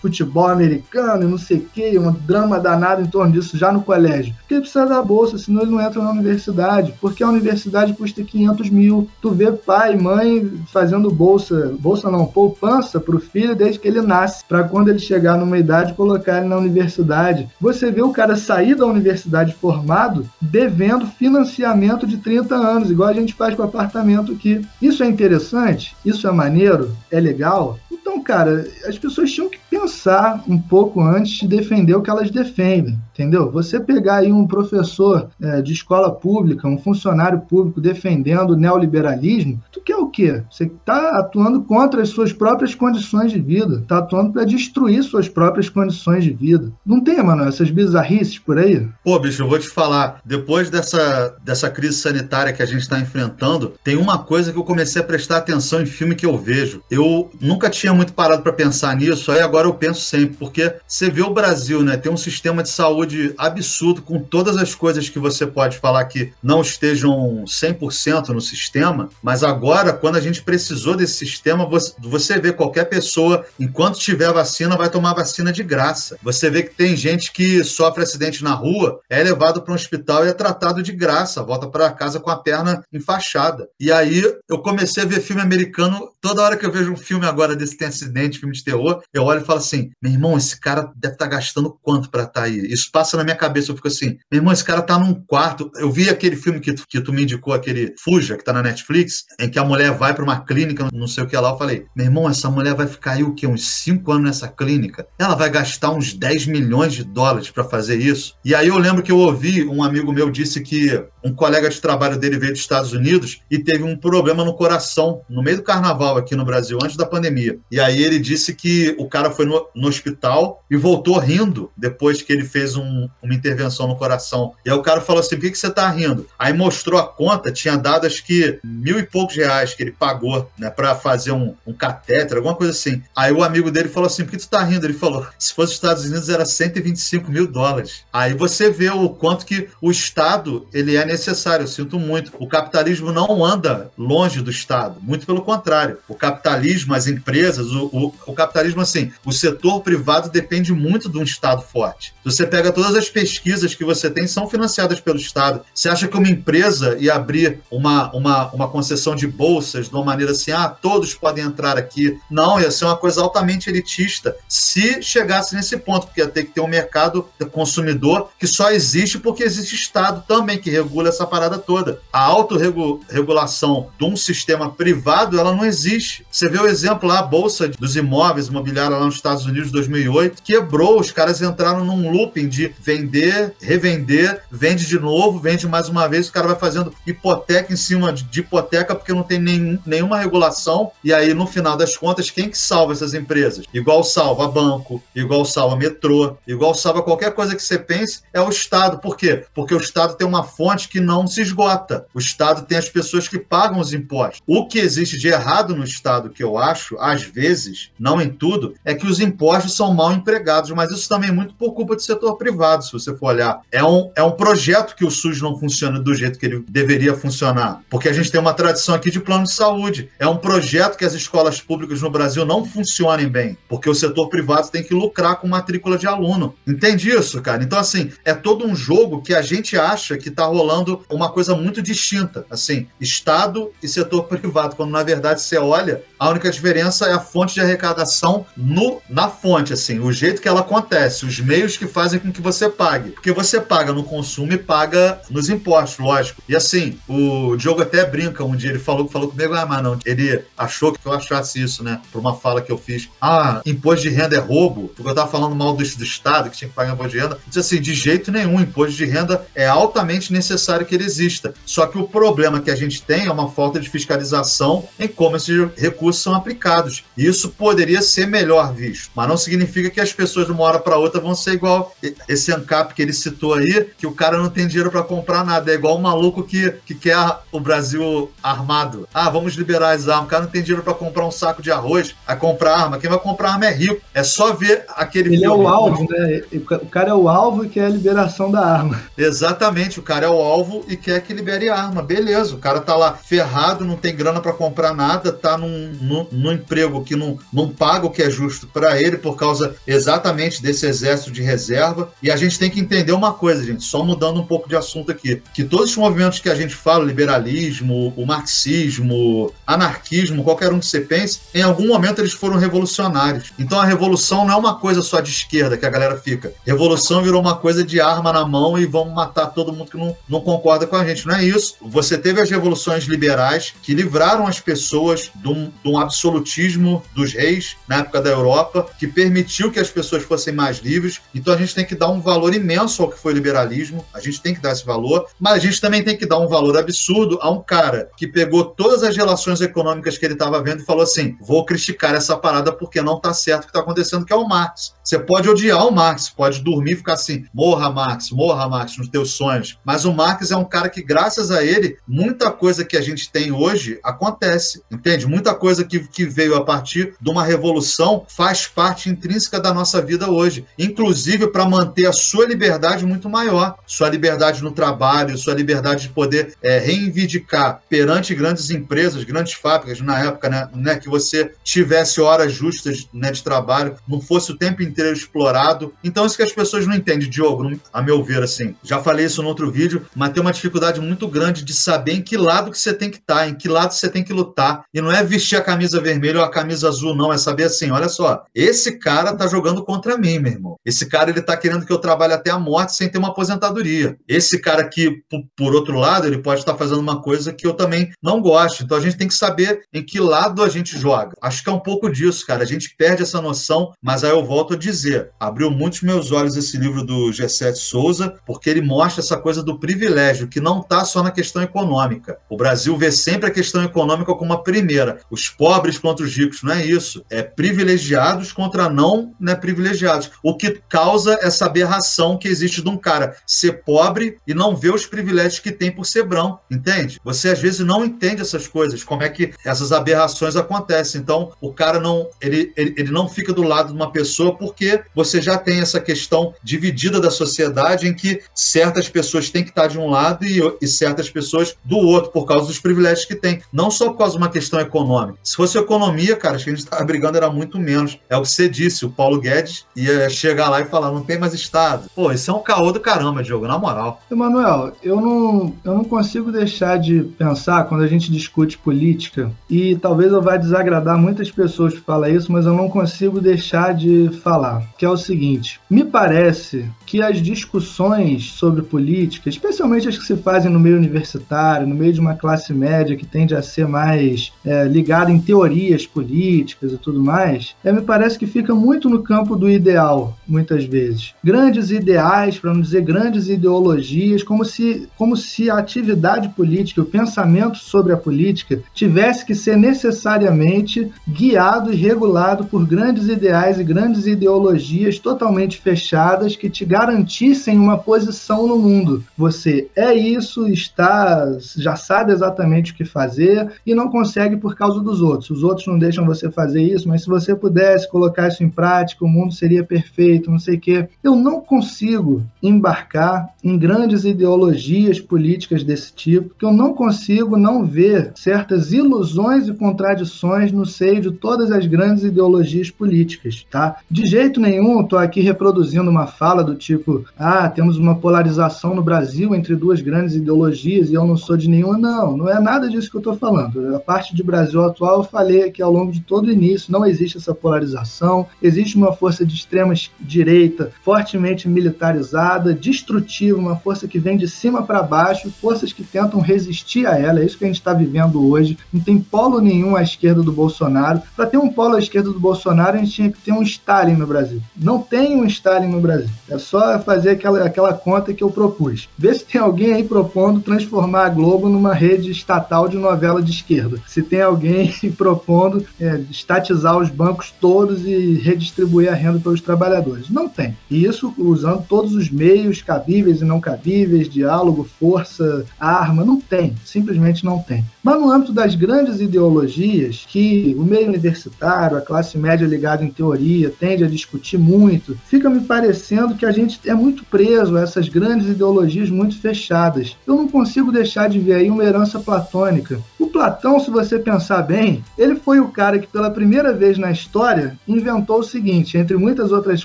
futebol americano e não sei o que, um drama danado em torno disso já no colégio. Porque ele precisa da bolsa, senão ele não entra na universidade. Porque a universidade custa 500 mil. Tu vê pai e mãe fazendo bolsa, bolsa não, poupança pro filho desde que ele nasce, para quando ele chegar numa idade colocar ele na universidade. Você vê o cara sair da universidade formado devendo financiamento de 30 anos, igual a gente faz com apartamento aqui. Isso é interessante? Isso é maneiro? É legal? Então, cara, as pessoas tinham que pensar um pouco antes de defender o que elas defendem, entendeu? Você pegar aí um professor é, de escola pública, um funcionário público defendendo o neoliberalismo, tu quer o quê? Você está atuando contra as suas próprias condições de vida, está atuando para destruir suas próprias condições de vida. Não tem, mano, essas bizarrices por aí? Pô, bicho, eu vou te falar, depois dessa, dessa crise sanitária que a gente está enfrentando, tem uma coisa que eu comecei a prestar atenção em filme que eu vejo. Eu nunca tinha muito parado para pensar nisso, aí agora eu penso sempre, porque você vê o Brasil, né? Tem um sistema de saúde absurdo, com todas as coisas que você pode falar que não estejam 100% no sistema, mas agora, quando a gente precisou desse sistema, você, você vê qualquer pessoa, enquanto tiver vacina, vai tomar vacina de graça. Você vê que tem gente que sofre acidente na rua, é levado para um hospital e é tratado de graça, volta para casa com a perna enfaixada. E aí eu comecei a ver filme americano, toda hora que eu vejo um filme agora desse tem acidente, filme de terror, eu olho e falo assim: meu irmão, esse cara deve estar tá gastando quanto para estar tá aí? Isso passa na minha cabeça, eu fico assim: meu irmão, esse cara tá num quarto. Eu vi aquele filme que tu, que tu me indicou, aquele Fuja, que tá na Netflix, em que a mulher vai para uma clínica, não sei o que lá. Eu falei: meu irmão, essa mulher vai ficar aí o quê? Uns 5 anos nessa clínica? Ela vai gastar uns 10 milhões de dólares para fazer isso. E aí eu lembro que eu ouvi, um amigo meu disse que um colega de trabalho dele veio dos Estados Unidos e teve um problema no coração, no meio do carnaval aqui no Brasil, antes da pandemia. E aí ele disse que o cara foi no, no hospital e voltou rindo depois que ele fez um, uma intervenção no coração. E aí o cara falou assim: por que, que você tá rindo? Aí mostrou a conta, tinha dado acho que mil e poucos reais que ele pagou, né, para fazer um, um catéter, alguma coisa assim. Aí o amigo dele falou assim: por que tu tá rindo? Ele falou: se fosse os Estados Unidos era 125 mil dólares. Aí você vê o quanto que o Estado ele é necessário. Eu sinto muito. O capitalismo não anda longe do Estado, muito pelo contrário. O capitalismo, as empresas, o, o, o capitalismo, assim, o setor privado depende muito de um Estado forte. Você pega todas as pesquisas que você tem, são financiadas pelo Estado. Você acha que uma empresa ia abrir uma, uma, uma concessão de bolsas de uma maneira assim, ah, todos podem entrar aqui? Não, ia ser uma coisa altamente elitista se chegasse nesse ponto, porque ia ter que ter um mercado consumidor que só existe porque existe Estado também que regula essa parada toda. A autorregulação de um sistema privado, ela não existe. Você vê o exemplo lá, a Bolsa dos Imóveis Imobiliários lá nos Estados Unidos, 2008, quebrou, os caras entraram num looping de vender, revender, vende de novo, vende mais uma vez, o cara vai fazendo hipoteca em cima de, de hipoteca porque não tem nem, nenhuma regulação, e aí no final das contas, quem que salva essas empresas? Igual salva banco, igual salva metrô, igual salva qualquer coisa que você pense, é o Estado. Por quê? Porque o Estado tem uma fonte que não se esgota. O Estado tem as pessoas que pagam os impostos. O que existe de errado no Estado, que eu acho, às vezes, não em tudo, é que os impostos são mal empregados, mas isso também é muito por culpa do setor privado, se você for olhar. É um, é um projeto que o SUS não funciona do jeito que ele deveria funcionar, porque a gente tem uma tradição aqui de plano de saúde. É um projeto que as escolas públicas no Brasil não funcionem bem, porque o setor privado tem que lucrar com matrícula de aluno. Entende isso, cara? Então, assim, é todo um jogo que a gente acha que está rolando uma coisa muito distinta, assim, Estado e setor privado, quando na verdade você olha, a única diferença é a fonte de arrecadação no, na fonte, assim, o jeito que ela acontece, os meios que fazem com que você pague. Porque você paga no consumo e paga nos impostos, lógico. E assim, o Diogo até brinca um dia, ele falou, falou comigo, ah, mas não, ele achou que eu achasse isso, né? Por uma fala que eu fiz. Ah, imposto de renda é roubo, porque eu tava falando mal do, do Estado, que tinha que pagar imposto de renda. Eu disse assim, de jeito nenhum, imposto de renda é altamente necessário que ele exista. Só que o problema que a gente tem é uma falta de fiscalização em como esses recursos são aplicados. Isso poderia ser melhor visto, mas não significa que as pessoas de uma hora para outra vão ser igual esse ANCAP que ele citou aí, que o cara não tem dinheiro para comprar nada. É igual um maluco que, que quer o Brasil armado. Ah, vamos liberar as armas. O cara não tem dinheiro para comprar um saco de arroz, a comprar arma. Quem vai comprar arma é rico. É só ver aquele Ele filme. é o alvo, né? O cara é o alvo e quer a liberação da arma. Exatamente, o cara é o alvo e quer que libere a arma. Beleza, o cara tá lá ferrado, não tem grana para comprar nada, tá num, num, num, emprego que não, não paga o que é justo para ele por causa exatamente desse exército de reserva. E a gente tem que entender uma coisa, gente, só mudando um pouco de assunto aqui, que todos os movimentos que a gente fala, liberalismo, o marxismo, anarquismo, qualquer um que você pense, em algum momento eles foram revolucionários. Então a revolução não é uma coisa só de esquerda que a galera fica. Revolução virou uma coisa de arma na mão e vamos matar todo mundo que não, não concorda com a gente. Não é isso. Você teve as revoluções liberais que livraram as pessoas de um, de um absolutismo dos reis na época da Europa, que permitiu que as pessoas fossem mais livres. Então a gente tem que dar um valor imenso ao que foi liberalismo, a gente tem que dar esse valor, mas a gente também tem que dar um valor absurdo a um cara que pegou todas as relações econômicas que ele estava vendo e falou assim: vou criticar essa parada porque não está certo o que está acontecendo, que é o Marx. Você pode odiar o Marx, pode dormir e ficar assim: morra Marx, morra Marx nos teus sonhos. Mas o Marx é um cara que, graças a ele, muita coisa que a gente tem hoje acontece, entende? Muita coisa que, que veio a partir de uma revolução faz parte intrínseca da nossa vida hoje, inclusive para manter a sua liberdade muito maior, sua liberdade no trabalho, sua liberdade de poder é, reivindicar perante grandes empresas, grandes fábricas, na época, né, né, que você tivesse horas justas né, de trabalho, não fosse o tempo inteiro explorado. Então, isso que as pessoas não entendem, Diogo, a meu ver, assim. Já falei isso no outro vídeo, mas tem uma dificuldade muito grande de saber em que lado que você tem que estar, tá, em que lado você tem que lutar. E não é vestir a camisa vermelha ou a camisa azul, não. É saber assim, olha só, esse cara tá jogando contra mim, meu irmão. Esse cara, ele tá querendo que eu trabalhe até a morte sem ter uma aposentadoria. Esse cara aqui, por outro lado, ele pode estar fazendo uma coisa que eu também não gosto. Então a gente tem que saber em que lado a gente joga. Acho que é um pouco disso, cara. A gente perde essa noção, mas aí eu volto a dizer: abriu muitos meus olhos esse livro do G7 Souza, porque ele mostra essa coisa do privilégio, que não está só na questão econômica. O Brasil vê sempre a questão econômica como a primeira. Os pobres contra os ricos, não é isso. É privilegiados contra não né, privilegiados. O que causa essa aberração que existe de um cara ser pobre e não ver os privilégios que tem por ser branco, entende? Você às vezes não entende essas coisas, como é que essas aberrações acontecem. Então, o cara não, ele, ele, ele não fica do lado de uma pessoa porque você já tem essa questão dividida da sociedade em que certas pessoas têm que estar de um lado e, e certas pessoas do outro, por causa dos privilégios que tem. Não só por causa de uma questão econômica. Se fosse economia, cara, acho que a gente estava brigando era muito menos. É o que você disse, o Paulo Guedes ia chegar lá e falar, não tem mais Estado. Pô, isso é um caô do caramba, Diogo, na moral. Emanuel, eu não, eu não consigo deixar de pensar, quando a gente discute política, e talvez eu vá desagradar muitas pessoas que falam isso, mas eu não consigo deixar de falar, que é o seguinte, me parece que as discussões sobre política, especialmente as que se fazem no meio universitário, no meio de uma classe média que tende a ser mais é, ligada em teorias políticas e tudo mais, é, me parece que fica muito no campo do ideal, muitas vezes. Grandes ideais, para não dizer grandes ideologias, como se, como se a atividade política, o pensamento sobre a política, tivesse que ser necessariamente guiado e regulado por grandes ideais e grandes ideologias totalmente fechadas que te garantissem uma posição no mundo. Você é isso, está, já sabe exatamente o que fazer e não consegue por causa dos outros. Os outros não deixam você fazer isso, mas se você pudesse colocar isso em prática, o mundo seria perfeito, não sei o quê. Eu não consigo embarcar em grandes ideologias políticas desse tipo, que eu não consigo não ver certas ilusões e contradições no seio de todas as grandes ideologias políticas, tá? De jeito nenhum, estou aqui reproduzindo uma fala do tipo ah, temos uma polarização no Brasil entre duas grandes ideologias e eu não sou de nenhuma. Não, não é nada disso que eu estou falando. A parte de Brasil atual, eu falei aqui ao longo de todo o início, não existe essa polarização, existe uma força de extrema direita fortemente militarizada, destrutiva, uma força que vem de cima para baixo, forças que tentam resistir a ela, é isso que a gente está vivendo hoje. Não tem polo nenhum à esquerda do Bolsonaro. Para ter um polo à esquerda do Bolsonaro, a gente tinha que ter um Stalin no Brasil. Não tem um Stalin no Brasil. É só fazer aquela, aquela conta que eu propus. Vê se tem alguém aí propondo transformar a Globo numa rede estatal de novela de esquerda. Se tem alguém propondo é, estatizar os bancos todos e redistribuir a renda pelos trabalhadores. Não tem. E isso isso usando todos os meios cabíveis e não cabíveis, diálogo, força, arma. Não tem, simplesmente não tem. Mas no âmbito das grandes ideologias que o meio universitário, a classe média ligada em teoria, tende a discutir muito, fica me parecendo que a gente é muito preso a essas grandes ideologias muito fechadas. Eu não consigo deixar de ver aí uma herança platônica. O Platão, se você pensar bem, ele foi o cara que pela primeira vez na história inventou o seguinte, entre muitas outras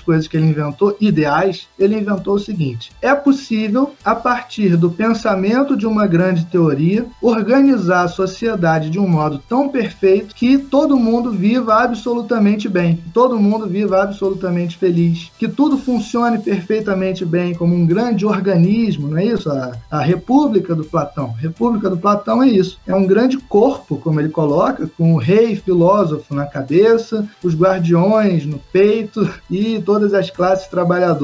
coisas que ele inventou, ele inventou o seguinte: é possível, a partir do pensamento de uma grande teoria, organizar a sociedade de um modo tão perfeito que todo mundo viva absolutamente bem, todo mundo viva absolutamente feliz, que tudo funcione perfeitamente bem como um grande organismo, não é isso? A, a República do Platão. A República do Platão é isso, é um grande corpo, como ele coloca, com o rei filósofo na cabeça, os guardiões no peito e todas as classes trabalhadoras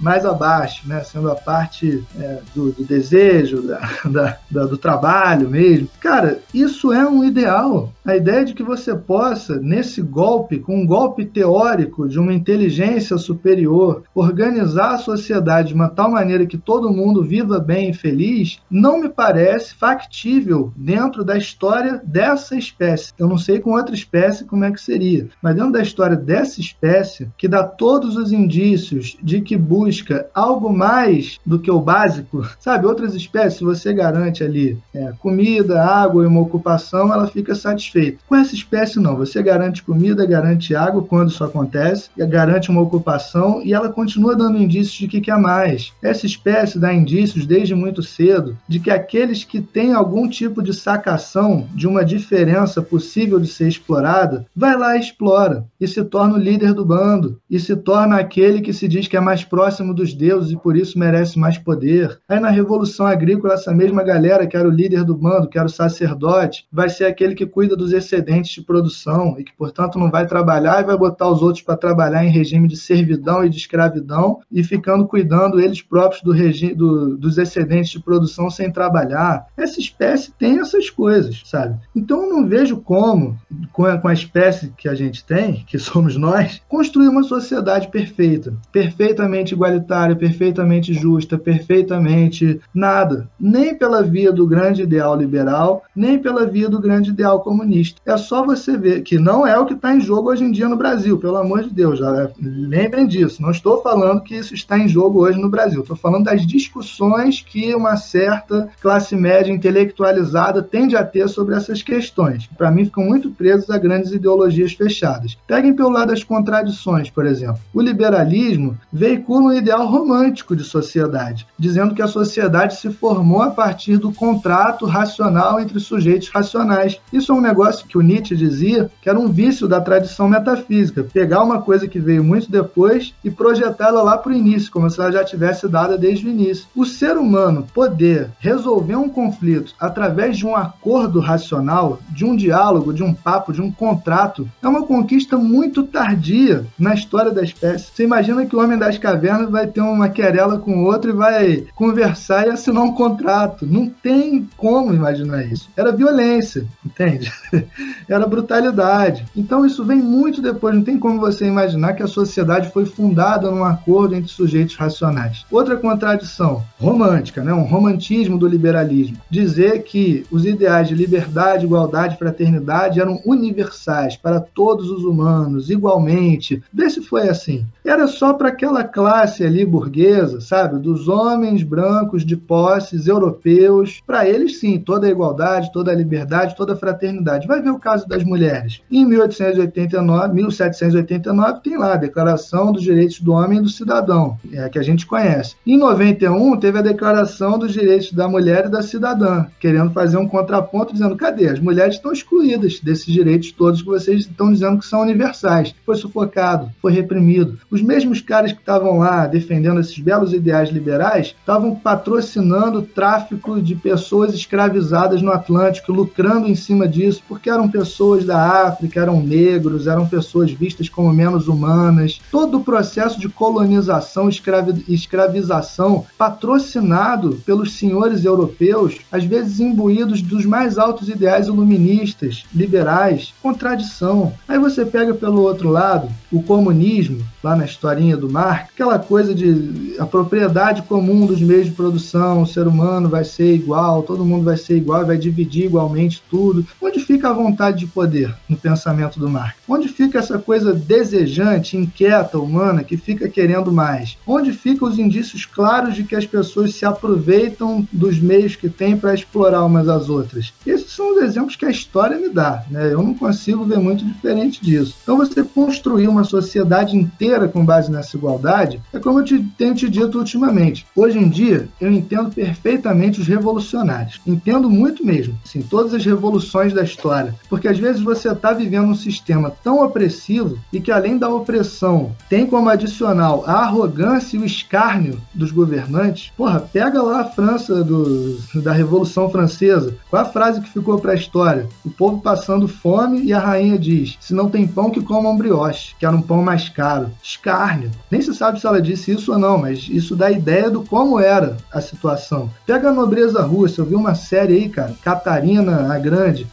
mais abaixo, né? sendo a parte é, do, do, desejo, da, da, da, do trabalho mesmo. Cara, isso é um ideal. A ideia de que você possa, nesse golpe, com um golpe teórico de uma inteligência superior, organizar a sociedade de uma tal maneira que todo mundo viva bem e feliz, não me parece factível dentro da história dessa espécie. Eu não sei com outra espécie como é que seria, mas dentro da história dessa espécie, que dá todos os indícios de que busca algo mais do que o básico, sabe? Outras espécies, você garante ali é, comida, água e uma ocupação, ela fica satisfeita. Com essa espécie, não. Você garante comida, garante água quando isso acontece, garante uma ocupação e ela continua dando indícios de que quer mais. Essa espécie dá indícios desde muito cedo de que aqueles que têm algum tipo de sacação de uma diferença possível de ser explorada, vai lá e explora e se torna o líder do bando e se torna aquele que se diz que é mais próximo dos deuses e por isso merece mais poder. Aí na Revolução Agrícola, essa mesma galera que era o líder do bando, que era o sacerdote, vai ser aquele que cuida dos excedentes de produção e que, portanto, não vai trabalhar e vai botar os outros para trabalhar em regime de servidão e de escravidão e ficando cuidando eles próprios do regime, do, dos excedentes de produção sem trabalhar. Essa espécie tem essas coisas, sabe? Então eu não vejo como, com a, com a espécie que a gente tem, que somos nós, construir uma sociedade perfeita, perfeitamente igualitária, perfeitamente justa, perfeitamente nada, nem pela via do grande ideal liberal, nem pela via do grande ideal comunista. É só você ver que não é o que está em jogo hoje em dia no Brasil, pelo amor de Deus, já lembrem disso. Não estou falando que isso está em jogo hoje no Brasil, estou falando das discussões que uma certa classe média intelectualizada tende a ter sobre essas questões. Para mim, ficam muito presos a grandes ideologias fechadas. Peguem pelo lado das contradições, por exemplo. O liberalismo veicula um ideal romântico de sociedade, dizendo que a sociedade se formou a partir do contrato racional entre sujeitos racionais. Isso é um negócio que o Nietzsche dizia que era um vício da tradição metafísica, pegar uma coisa que veio muito depois e projetá-la lá para o início, como se ela já tivesse dada desde o início. O ser humano poder resolver um conflito através de um acordo racional, de um diálogo, de um papo, de um contrato, é uma conquista muito tardia na história da espécie. Você imagina que o homem das cavernas vai ter uma querela com outro e vai conversar e assinar um contrato. Não tem como imaginar isso. Era violência, entende? Era brutalidade. Então isso vem muito depois. Não tem como você imaginar que a sociedade foi fundada num acordo entre sujeitos racionais. Outra contradição romântica, né? um romantismo do liberalismo. Dizer que os ideais de liberdade, igualdade, fraternidade eram universais para todos os humanos, igualmente. Vê se foi assim. Era só para aquela classe ali burguesa, sabe? Dos homens brancos de posses europeus. Para eles, sim, toda a igualdade, toda a liberdade, toda a fraternidade. Vai ver o caso das mulheres. Em 1889, 1789, tem lá a Declaração dos Direitos do Homem e do Cidadão, é, que a gente conhece. Em 91, teve a Declaração dos Direitos da Mulher e da Cidadã, querendo fazer um contraponto dizendo: cadê? As mulheres estão excluídas desses direitos todos que vocês estão dizendo que são universais. Foi sufocado, foi reprimido. Os mesmos caras que estavam lá defendendo esses belos ideais liberais estavam patrocinando o tráfico de pessoas escravizadas no Atlântico, lucrando em cima disso, porque eram pessoas da África, eram negros, eram pessoas vistas como menos humanas. Todo o processo de colonização, escravi escravização, patrocinado pelos senhores europeus, às vezes imbuídos dos mais altos ideais iluministas, liberais, contradição. Aí você pega pelo outro lado o comunismo, lá na historinha do Marx, aquela coisa de a propriedade comum dos meios de produção, o ser humano vai ser igual, todo mundo vai ser igual, vai dividir igualmente tudo. Onde fica a vontade de poder no pensamento do Marx? Onde fica essa coisa desejante, inquieta, humana, que fica querendo mais? Onde ficam os indícios claros de que as pessoas se aproveitam dos meios que têm para explorar umas às outras? Esses são os exemplos que a história me dá. Né? Eu não consigo ver muito diferente disso. Então, você construir uma sociedade inteira com base nessa igualdade é como eu te, tenho te dito ultimamente. Hoje em dia, eu entendo perfeitamente os revolucionários. Entendo muito mesmo, assim, todas as revoluções da história. Porque às vezes você está vivendo um sistema tão opressivo e que além da opressão tem como adicional a arrogância e o escárnio dos governantes. Porra, pega lá a França do, da Revolução Francesa. Qual a frase que ficou para a história? O povo passando fome e a rainha diz: se não tem pão, que comam brioche, que era um pão mais caro. Escárnio. Nem se sabe se ela disse isso ou não, mas isso dá ideia do como era a situação. Pega a nobreza russa, eu vi uma série aí, cara, Catarina a Grande.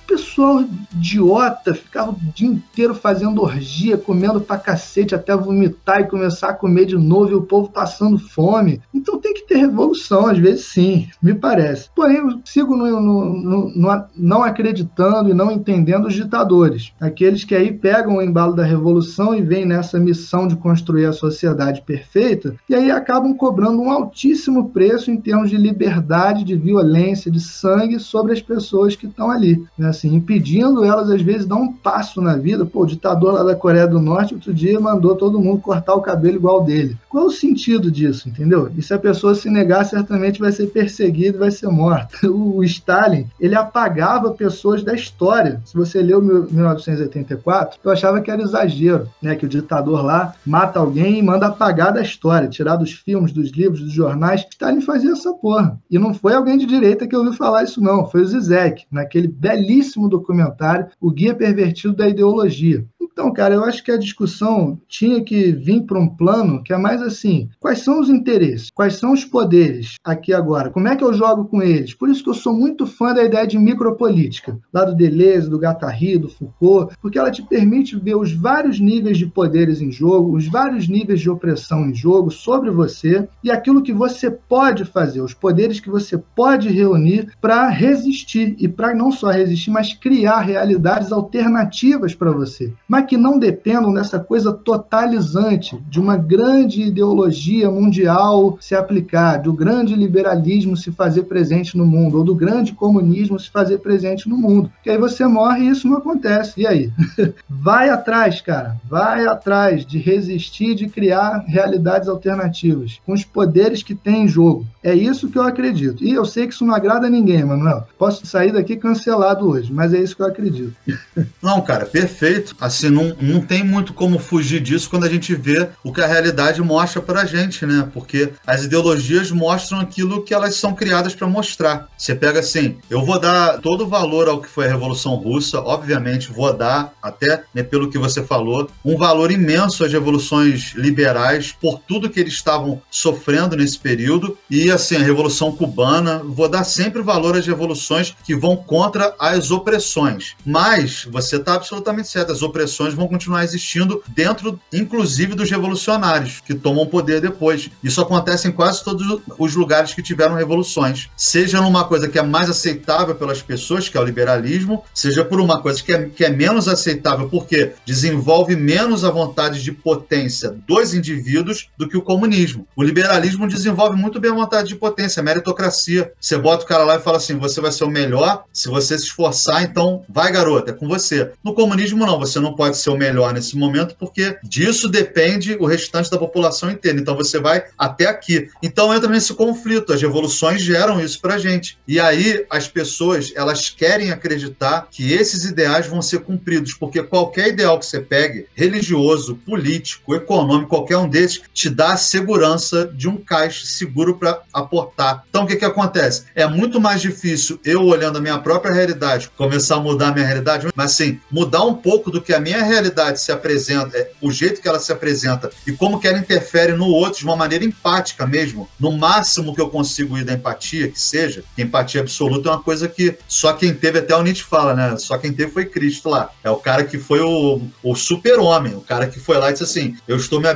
Pessoal idiota, ficava o dia inteiro fazendo orgia, comendo pra cacete até vomitar e começar a comer de novo e o povo passando fome. Então tem que ter revolução, às vezes sim, me parece. Porém, eu sigo no, no, no, não acreditando e não entendendo os ditadores. Aqueles que aí pegam o embalo da revolução e vêm nessa missão de construir a sociedade perfeita, e aí acabam cobrando um altíssimo preço em termos de liberdade, de violência, de sangue sobre as pessoas que estão ali, né? assim, impedindo elas às vezes dar um passo na vida. Pô, o ditador lá da Coreia do Norte outro dia mandou todo mundo cortar o cabelo igual dele. Qual é o sentido disso, entendeu? E se a pessoa se negar, certamente vai ser perseguida vai ser morta. O Stalin, ele apagava pessoas da história. Se você leu 1984, eu achava que era exagero, né? Que o ditador lá mata alguém e manda apagar da história, tirar dos filmes, dos livros, dos jornais. Stalin fazia essa porra. E não foi alguém de direita que ouviu falar isso, não. Foi o Zizek, naquele belíssimo documentário O Guia Pervertido da Ideologia. Então, cara, eu acho que a discussão tinha que vir para um plano que é mais assim: quais são os interesses? Quais são os poderes aqui agora? Como é que eu jogo com eles? Por isso que eu sou muito fã da ideia de micropolítica, lá do Deleuze, do Guattari, do Foucault, porque ela te permite ver os vários níveis de poderes em jogo, os vários níveis de opressão em jogo sobre você e aquilo que você pode fazer, os poderes que você pode reunir para resistir e para não só resistir, mas criar realidades alternativas para você. Mas que não dependam dessa coisa totalizante de uma grande ideologia mundial se aplicar, do grande liberalismo se fazer presente no mundo, ou do grande comunismo se fazer presente no mundo. Que aí você morre e isso não acontece. E aí? vai atrás, cara. Vai atrás de resistir, de criar realidades alternativas, com os poderes que tem em jogo. É isso que eu acredito. E eu sei que isso não agrada a ninguém, Manuel. Posso sair daqui cancelado hoje, mas é isso que eu acredito. Não, cara, perfeito. Assim, não, não tem muito como fugir disso quando a gente vê o que a realidade mostra pra gente, né? Porque as ideologias mostram aquilo que elas são criadas para mostrar. Você pega assim, eu vou dar todo o valor ao que foi a Revolução Russa, obviamente vou dar, até né, pelo que você falou, um valor imenso às revoluções liberais por tudo que eles estavam sofrendo nesse período e assim, a Revolução Cubana, vou dar sempre valor às revoluções que vão contra as opressões. Mas você está absolutamente certo, as opressões vão continuar existindo dentro, inclusive, dos revolucionários, que tomam poder depois. Isso acontece em quase todos os lugares que tiveram revoluções. Seja numa coisa que é mais aceitável pelas pessoas, que é o liberalismo, seja por uma coisa que é, que é menos aceitável porque desenvolve menos a vontade de potência dos indivíduos do que o comunismo. O liberalismo desenvolve muito bem a vontade de potência, meritocracia. Você bota o cara lá e fala assim: você vai ser o melhor se você se esforçar, então vai, garota, é com você. No comunismo, não, você não pode pode ser o melhor nesse momento, porque disso depende o restante da população inteira. Então você vai até aqui. Então entra nesse conflito. As revoluções geram isso pra gente. E aí as pessoas, elas querem acreditar que esses ideais vão ser cumpridos, porque qualquer ideal que você pegue, religioso, político, econômico, qualquer um desses, te dá a segurança de um caixa seguro para aportar. Então, o que, que acontece? É muito mais difícil eu, olhando a minha própria realidade, começar a mudar a minha realidade, mas assim, mudar um pouco do que a minha realidade se apresenta, é, o jeito que ela se apresenta e como que ela interfere no outro de uma maneira empática mesmo, no máximo que eu consigo ir da empatia, que seja, que empatia absoluta é uma coisa que só quem teve, até o Nietzsche fala, né? Só quem teve foi Cristo lá. É o cara que foi o, o super-homem, o cara que foi lá e disse assim: eu estou me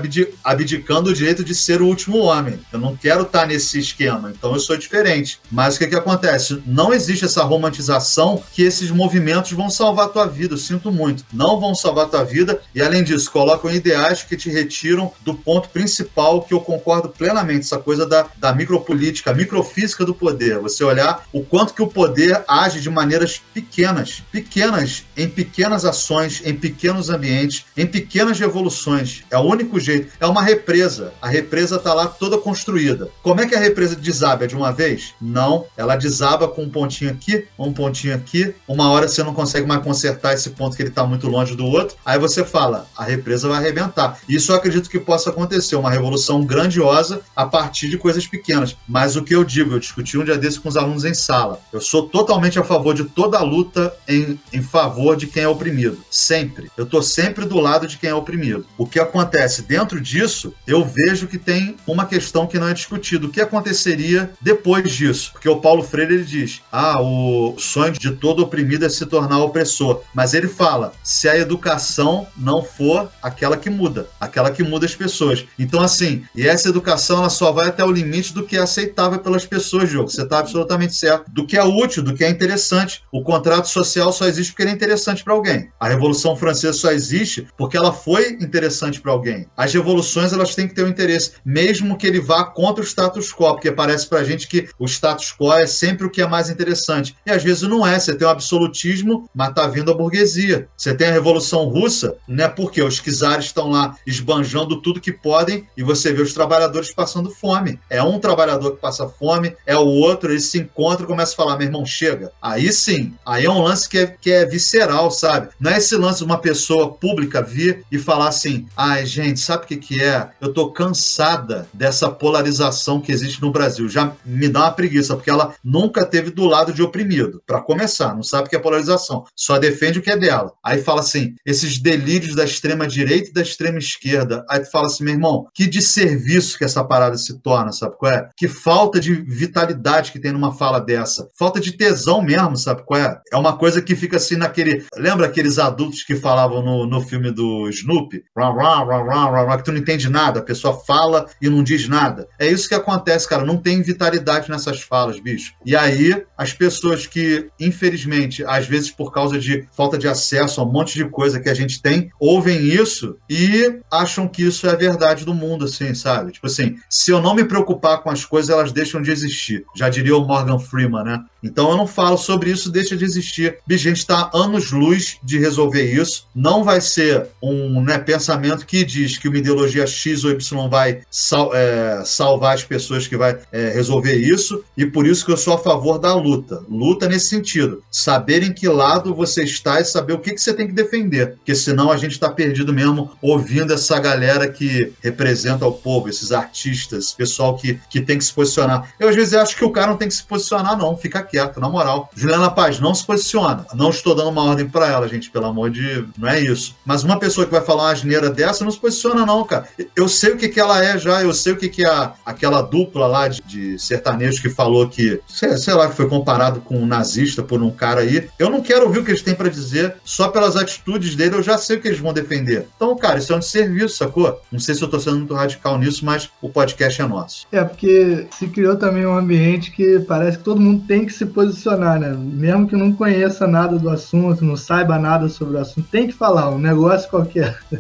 abdicando o direito de ser o último homem. Eu não quero estar nesse esquema, então eu sou diferente. Mas o que, que acontece? Não existe essa romantização que esses movimentos vão salvar a tua vida. Eu sinto muito. Não vão salvar a tua vida e, além disso, colocam ideais que te retiram do ponto principal que eu concordo plenamente, essa coisa da, da micropolítica, microfísica do poder. Você olhar o quanto que o poder age de maneiras pequenas, pequenas, em pequenas ações, em pequenos ambientes, em pequenas revoluções. É o único jeito. É uma represa. A represa está lá toda construída. Como é que a represa desaba de uma vez? Não. Ela desaba com um pontinho aqui, um pontinho aqui. Uma hora você não consegue mais consertar esse ponto que ele está muito longe do outro. Aí você fala, a represa vai arrebentar. Isso eu acredito que possa acontecer, uma revolução grandiosa a partir de coisas pequenas. Mas o que eu digo, eu discuti um dia desse com os alunos em sala. Eu sou totalmente a favor de toda a luta em, em favor de quem é oprimido. Sempre. Eu estou sempre do lado de quem é oprimido. O que acontece dentro disso, eu vejo que tem uma questão que não é discutida. O que aconteceria depois disso? Porque o Paulo Freire ele diz: ah, o sonho de todo oprimido é se tornar opressor. Mas ele fala: se a educação não for aquela que muda, aquela que muda as pessoas. Então, assim, e essa educação ela só vai até o limite do que é aceitável pelas pessoas, Diogo. Você está absolutamente certo. Do que é útil, do que é interessante. O contrato social só existe porque ele é interessante para alguém. A Revolução Francesa só existe porque ela foi interessante para alguém. As revoluções elas têm que ter um interesse, mesmo que ele vá contra o status quo, porque parece para a gente que o status quo é sempre o que é mais interessante. E às vezes não é. Você tem o absolutismo, mas tá vindo a burguesia. Você tem a Revolução Russa, não é porque os czares estão lá esbanjando tudo que podem e você vê os trabalhadores passando fome. É um trabalhador que passa fome, é o outro, eles se encontram e começam a falar: meu irmão, chega. Aí sim, aí é um lance que é, que é visceral, sabe? Não é esse lance de uma pessoa pública vir e falar assim: ai, gente, sabe o que, que é? Eu tô cansada dessa polarização que existe no Brasil. Já me dá uma preguiça, porque ela nunca teve do lado de oprimido. Para começar, não sabe o que é polarização, só defende o que é dela. Aí fala assim: esses delírios da extrema direita e da extrema esquerda. Aí tu fala assim, meu irmão, que desserviço que essa parada se torna, sabe qual é? Que falta de vitalidade que tem numa fala dessa. Falta de tesão mesmo, sabe qual é? É uma coisa que fica assim naquele. Lembra aqueles adultos que falavam no, no filme do Snoopy? Rah, rah, rah, rah, rah, que tu não entende nada, a pessoa fala e não diz nada. É isso que acontece, cara. Não tem vitalidade nessas falas, bicho. E aí, as pessoas que, infelizmente, às vezes por causa de falta de acesso a um monte de coisa que a gente tem, ouvem isso e acham que isso é a verdade do mundo, assim, sabe? Tipo assim, se eu não me preocupar com as coisas, elas deixam de existir. Já diria o Morgan Freeman, né? Então eu não falo sobre isso, deixa de existir. a gente está anos-luz de resolver isso. Não vai ser um né, pensamento que diz que uma ideologia X ou Y vai sal, é, salvar as pessoas que vai é, resolver isso. E por isso que eu sou a favor da luta. Luta nesse sentido. Saber em que lado você está e saber o que, que você tem que defender. Porque senão a gente está perdido mesmo ouvindo essa galera que representa o povo, esses artistas, pessoal que, que tem que se posicionar. Eu às vezes acho que o cara não tem que se posicionar, não. Fica quieto, na moral. Juliana Paz, não se posiciona. Não estou dando uma ordem para ela, gente, pelo amor de. Não é isso. Mas uma pessoa que vai falar uma asneira dessa não se posiciona, não, cara. Eu sei o que, que ela é já, eu sei o que, que é a, aquela dupla lá de, de sertanejos que falou que, sei, sei lá, que foi comparado com um nazista por um cara aí. Eu não quero ouvir o que eles têm para dizer, só pelas atitudes dele eu já sei o que eles vão defender. Então, cara, isso é um serviço, sacou? Não sei se eu tô sendo muito radical nisso, mas o podcast é nosso. É, porque se criou também um ambiente que parece que todo mundo tem que se posicionar, né? Mesmo que não conheça nada do assunto, não saiba nada sobre o assunto, tem que falar, um negócio qualquer.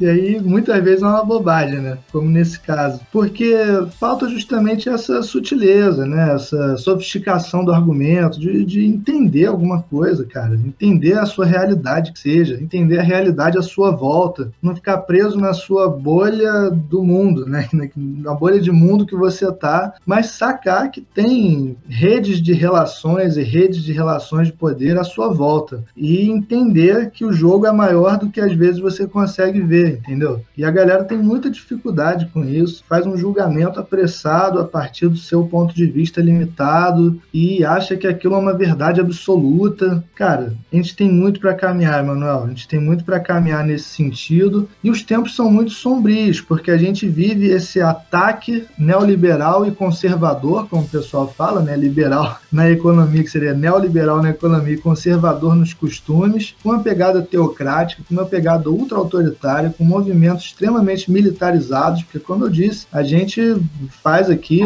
E aí, muitas vezes, é uma bobagem, né? Como nesse caso. Porque falta justamente essa sutileza, né? Essa sofisticação do argumento, de, de entender alguma coisa, cara. Entender a sua realidade que seja, entender a realidade à sua volta. Não ficar preso na sua bolha do mundo, né? Na bolha de mundo que você tá, mas sacar que tem redes de relações e redes de relações de poder à sua volta. E entender que o jogo é maior do que às vezes você consegue ver. entendeu? E a galera tem muita dificuldade com isso, faz um julgamento apressado a partir do seu ponto de vista limitado e acha que aquilo é uma verdade absoluta. Cara, a gente tem muito para caminhar, Manuel. A gente tem muito para caminhar nesse sentido e os tempos são muito sombrios, porque a gente vive esse ataque neoliberal e conservador, como o pessoal fala, né? Liberal na economia, que seria neoliberal na economia e conservador nos costumes, com uma pegada teocrática, com uma pegada ultra-autoritária, com movimentos extremamente militarizados, porque, como eu disse, a gente faz aqui,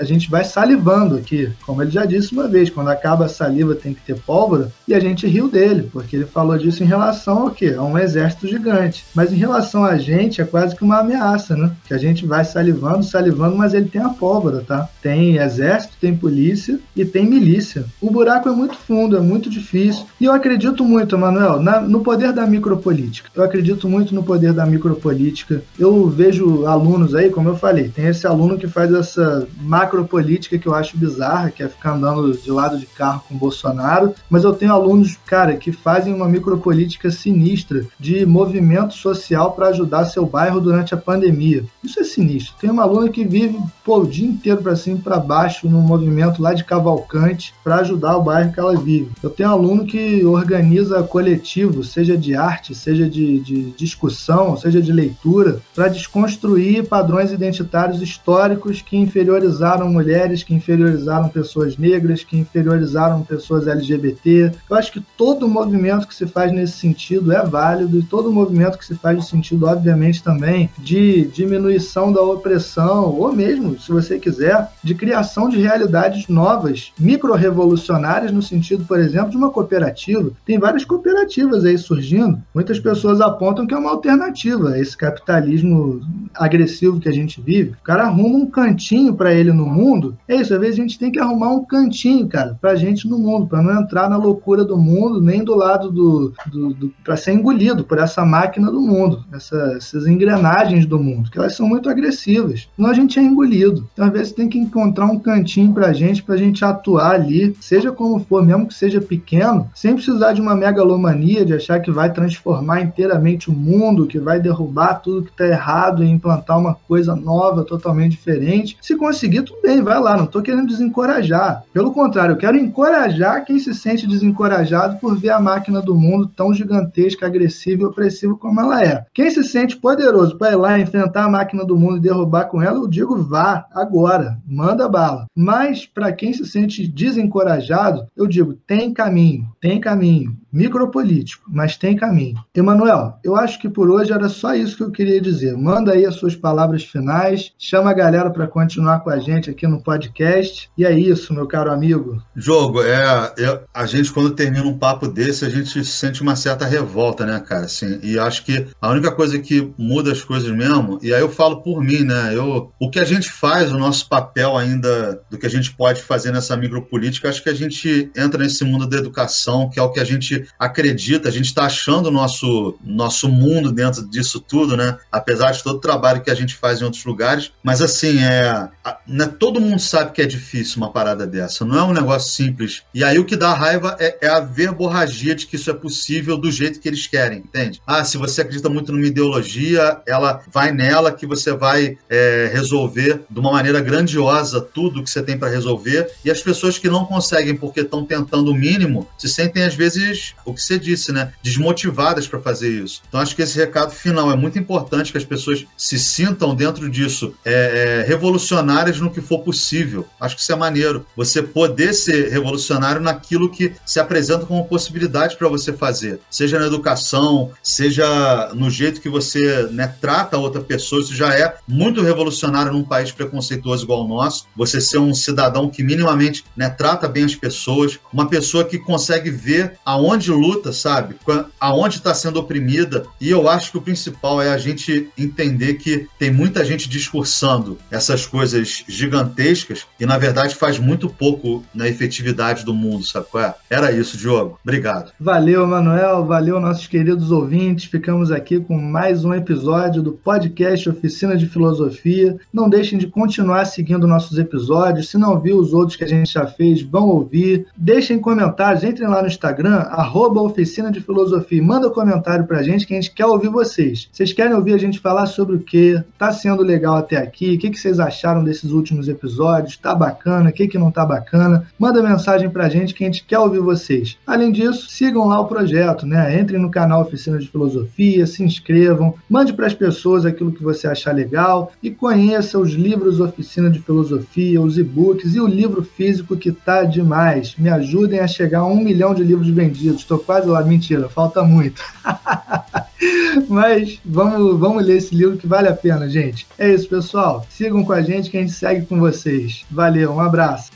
a, gente vai salivando aqui, como ele já disse uma vez, quando acaba a saliva tem que ter pólvora, e a gente riu dele, porque ele falou disso em relação ao quê? A um exército gigante. Mas em relação a gente, é quase que uma ameaça, né? Que a gente vai salivando, salivando, mas ele tem a pólvora, tá? Tem exército, tem polícia e tem milícia. O buraco é muito fundo, é muito difícil. E eu acredito muito, Manuel, na, no poder da micropolítica. Eu acredito muito no poder da micropolítica. Eu vejo alunos aí, como eu falei, tem esse aluno que faz essa macropolítica que eu acho bizarra, que é ficar andando de lado de carro com Bolsonaro, mas eu tenho alunos, cara, que fazem uma micropolítica sinistra de movimento social para ajudar seu bairro durante a pandemia. Isso é sinistro. Tem uma aluna que vive pô, o dia inteiro para cima e para baixo no movimento lá de Cavalcante para ajudar o bairro que ela vive. Eu tenho aluno que organiza coletivo, seja de arte, seja de, de discussão, seja de leitura, para desconstruir padrões identitários históricos que inferiorizaram mulheres, que inferiorizaram pessoas negras, que inferiorizaram pessoas LGBT. Eu acho que todo movimento que se faz nesse sentido é válido e todo movimento que se faz no sentido, obviamente, também de diminuição da opressão, ou mesmo, se você quiser, de criação de realidades novas, micro-revolucionárias, no sentido, por exemplo, de uma cooperativa. Tem várias cooperativas aí surgindo. Muitas pessoas apontam que é uma alternativa a esse capitalismo agressivo que a gente vive. O cara arruma um cantinho para ele no mundo. É isso, às vezes a gente tem que arrumar um cantinho, cara, pra gente no mundo, para não entrar na loucura do mundo, nem do lado do. do, do para ser engolido por essa máquina do mundo, essa, essas engrenagens do mundo, que elas são muito agressivas. Senão a gente é engolido. Então, às vezes, tem que encontrar um cantinho pra gente, pra gente atuar ali, seja como for, mesmo que seja pequeno, sem precisar de uma megalomania, de achar que vai transformar inteiramente o mundo, que vai derrubar tudo que tá errado e implantar uma coisa nova, totalmente diferente. Se conseguir, tudo bem, vai lá, não tô querendo desencorajar. Pelo contrário, eu quero encorajar quem se sente desencorajado por ver a máquina do mundo tão gigantesca, agressiva e opressiva como ela é. Quem se sente poderoso para ir lá enfrentar a máquina do mundo e derrubar com ela, eu digo vá agora, manda bala. Mas para quem se sente desencorajado, eu digo tem caminho, tem caminho micropolítico, mas tem caminho. Emanuel, eu acho que por hoje era só isso que eu queria dizer. Manda aí as suas palavras finais, chama a galera para continuar com a gente aqui no podcast. E é isso, meu caro amigo. Jogo, é, é, a gente quando termina um papo desse, a gente sente uma certa revolta, né, cara? Assim, e acho que a única coisa que muda as coisas mesmo, e aí eu falo por mim, né? Eu, o que a gente faz, o nosso papel ainda do que a gente pode fazer nessa micropolítica, acho que a gente entra nesse mundo da educação, que é o que a gente acredita, a gente está achando o nosso, nosso mundo dentro disso tudo, né? Apesar de todo o trabalho que a gente faz em outros lugares. Mas assim, é, né, todo mundo sabe que é difícil uma parada dessa, não é um negócio simples. E aí o que dá raiva é, é a verborragia de que isso é possível do jeito que eles querem, entende? Ah, se você acredita muito numa ideologia, ela vai nela que você vai é, resolver de uma maneira grandiosa tudo que você tem para resolver. E as pessoas que não conseguem porque estão tentando o mínimo se sentem às vezes o que você disse, né? Desmotivadas para fazer isso. Então acho que esse recado final é muito importante que as pessoas se sintam dentro disso, é, é, revolucionárias no que for possível. Acho que isso é maneiro. Você poder ser revolucionário naquilo que se apresenta como possibilidade para você fazer, seja na educação, seja no jeito que você né, trata a outra pessoa. Isso já é muito revolucionário num país preconceituoso igual o nosso. Você ser um cidadão que minimamente né, trata bem as pessoas, uma pessoa que consegue ver aonde onde luta, sabe? Aonde está sendo oprimida. E eu acho que o principal é a gente entender que tem muita gente discursando essas coisas gigantescas e, na verdade, faz muito pouco na efetividade do mundo, sabe é? Era isso, Diogo. Obrigado. Valeu, Manuel. Valeu, nossos queridos ouvintes. Ficamos aqui com mais um episódio do podcast Oficina de Filosofia. Não deixem de continuar seguindo nossos episódios. Se não viu os outros que a gente já fez, vão ouvir. Deixem comentários, entrem lá lá no Instagram, arroba Oficina de Filosofia. Manda um comentário pra gente que a gente quer ouvir vocês. Vocês querem ouvir a gente falar sobre o que? Tá sendo legal até aqui? O que, que vocês acharam desses últimos episódios? Tá bacana? O que, que não tá bacana? Manda mensagem pra gente que a gente quer ouvir vocês. Além disso, sigam lá o projeto, né? Entrem no canal Oficina de Filosofia, se inscrevam, mande para as pessoas aquilo que você achar legal e conheça os livros Oficina de Filosofia, os e-books e o livro físico que tá demais. Me ajudem a chegar a um milhão de livros vendidos. Estou quase lá, mentira, falta muito. Mas vamos, vamos ler esse livro que vale a pena, gente. É isso, pessoal. Sigam com a gente que a gente segue com vocês. Valeu, um abraço.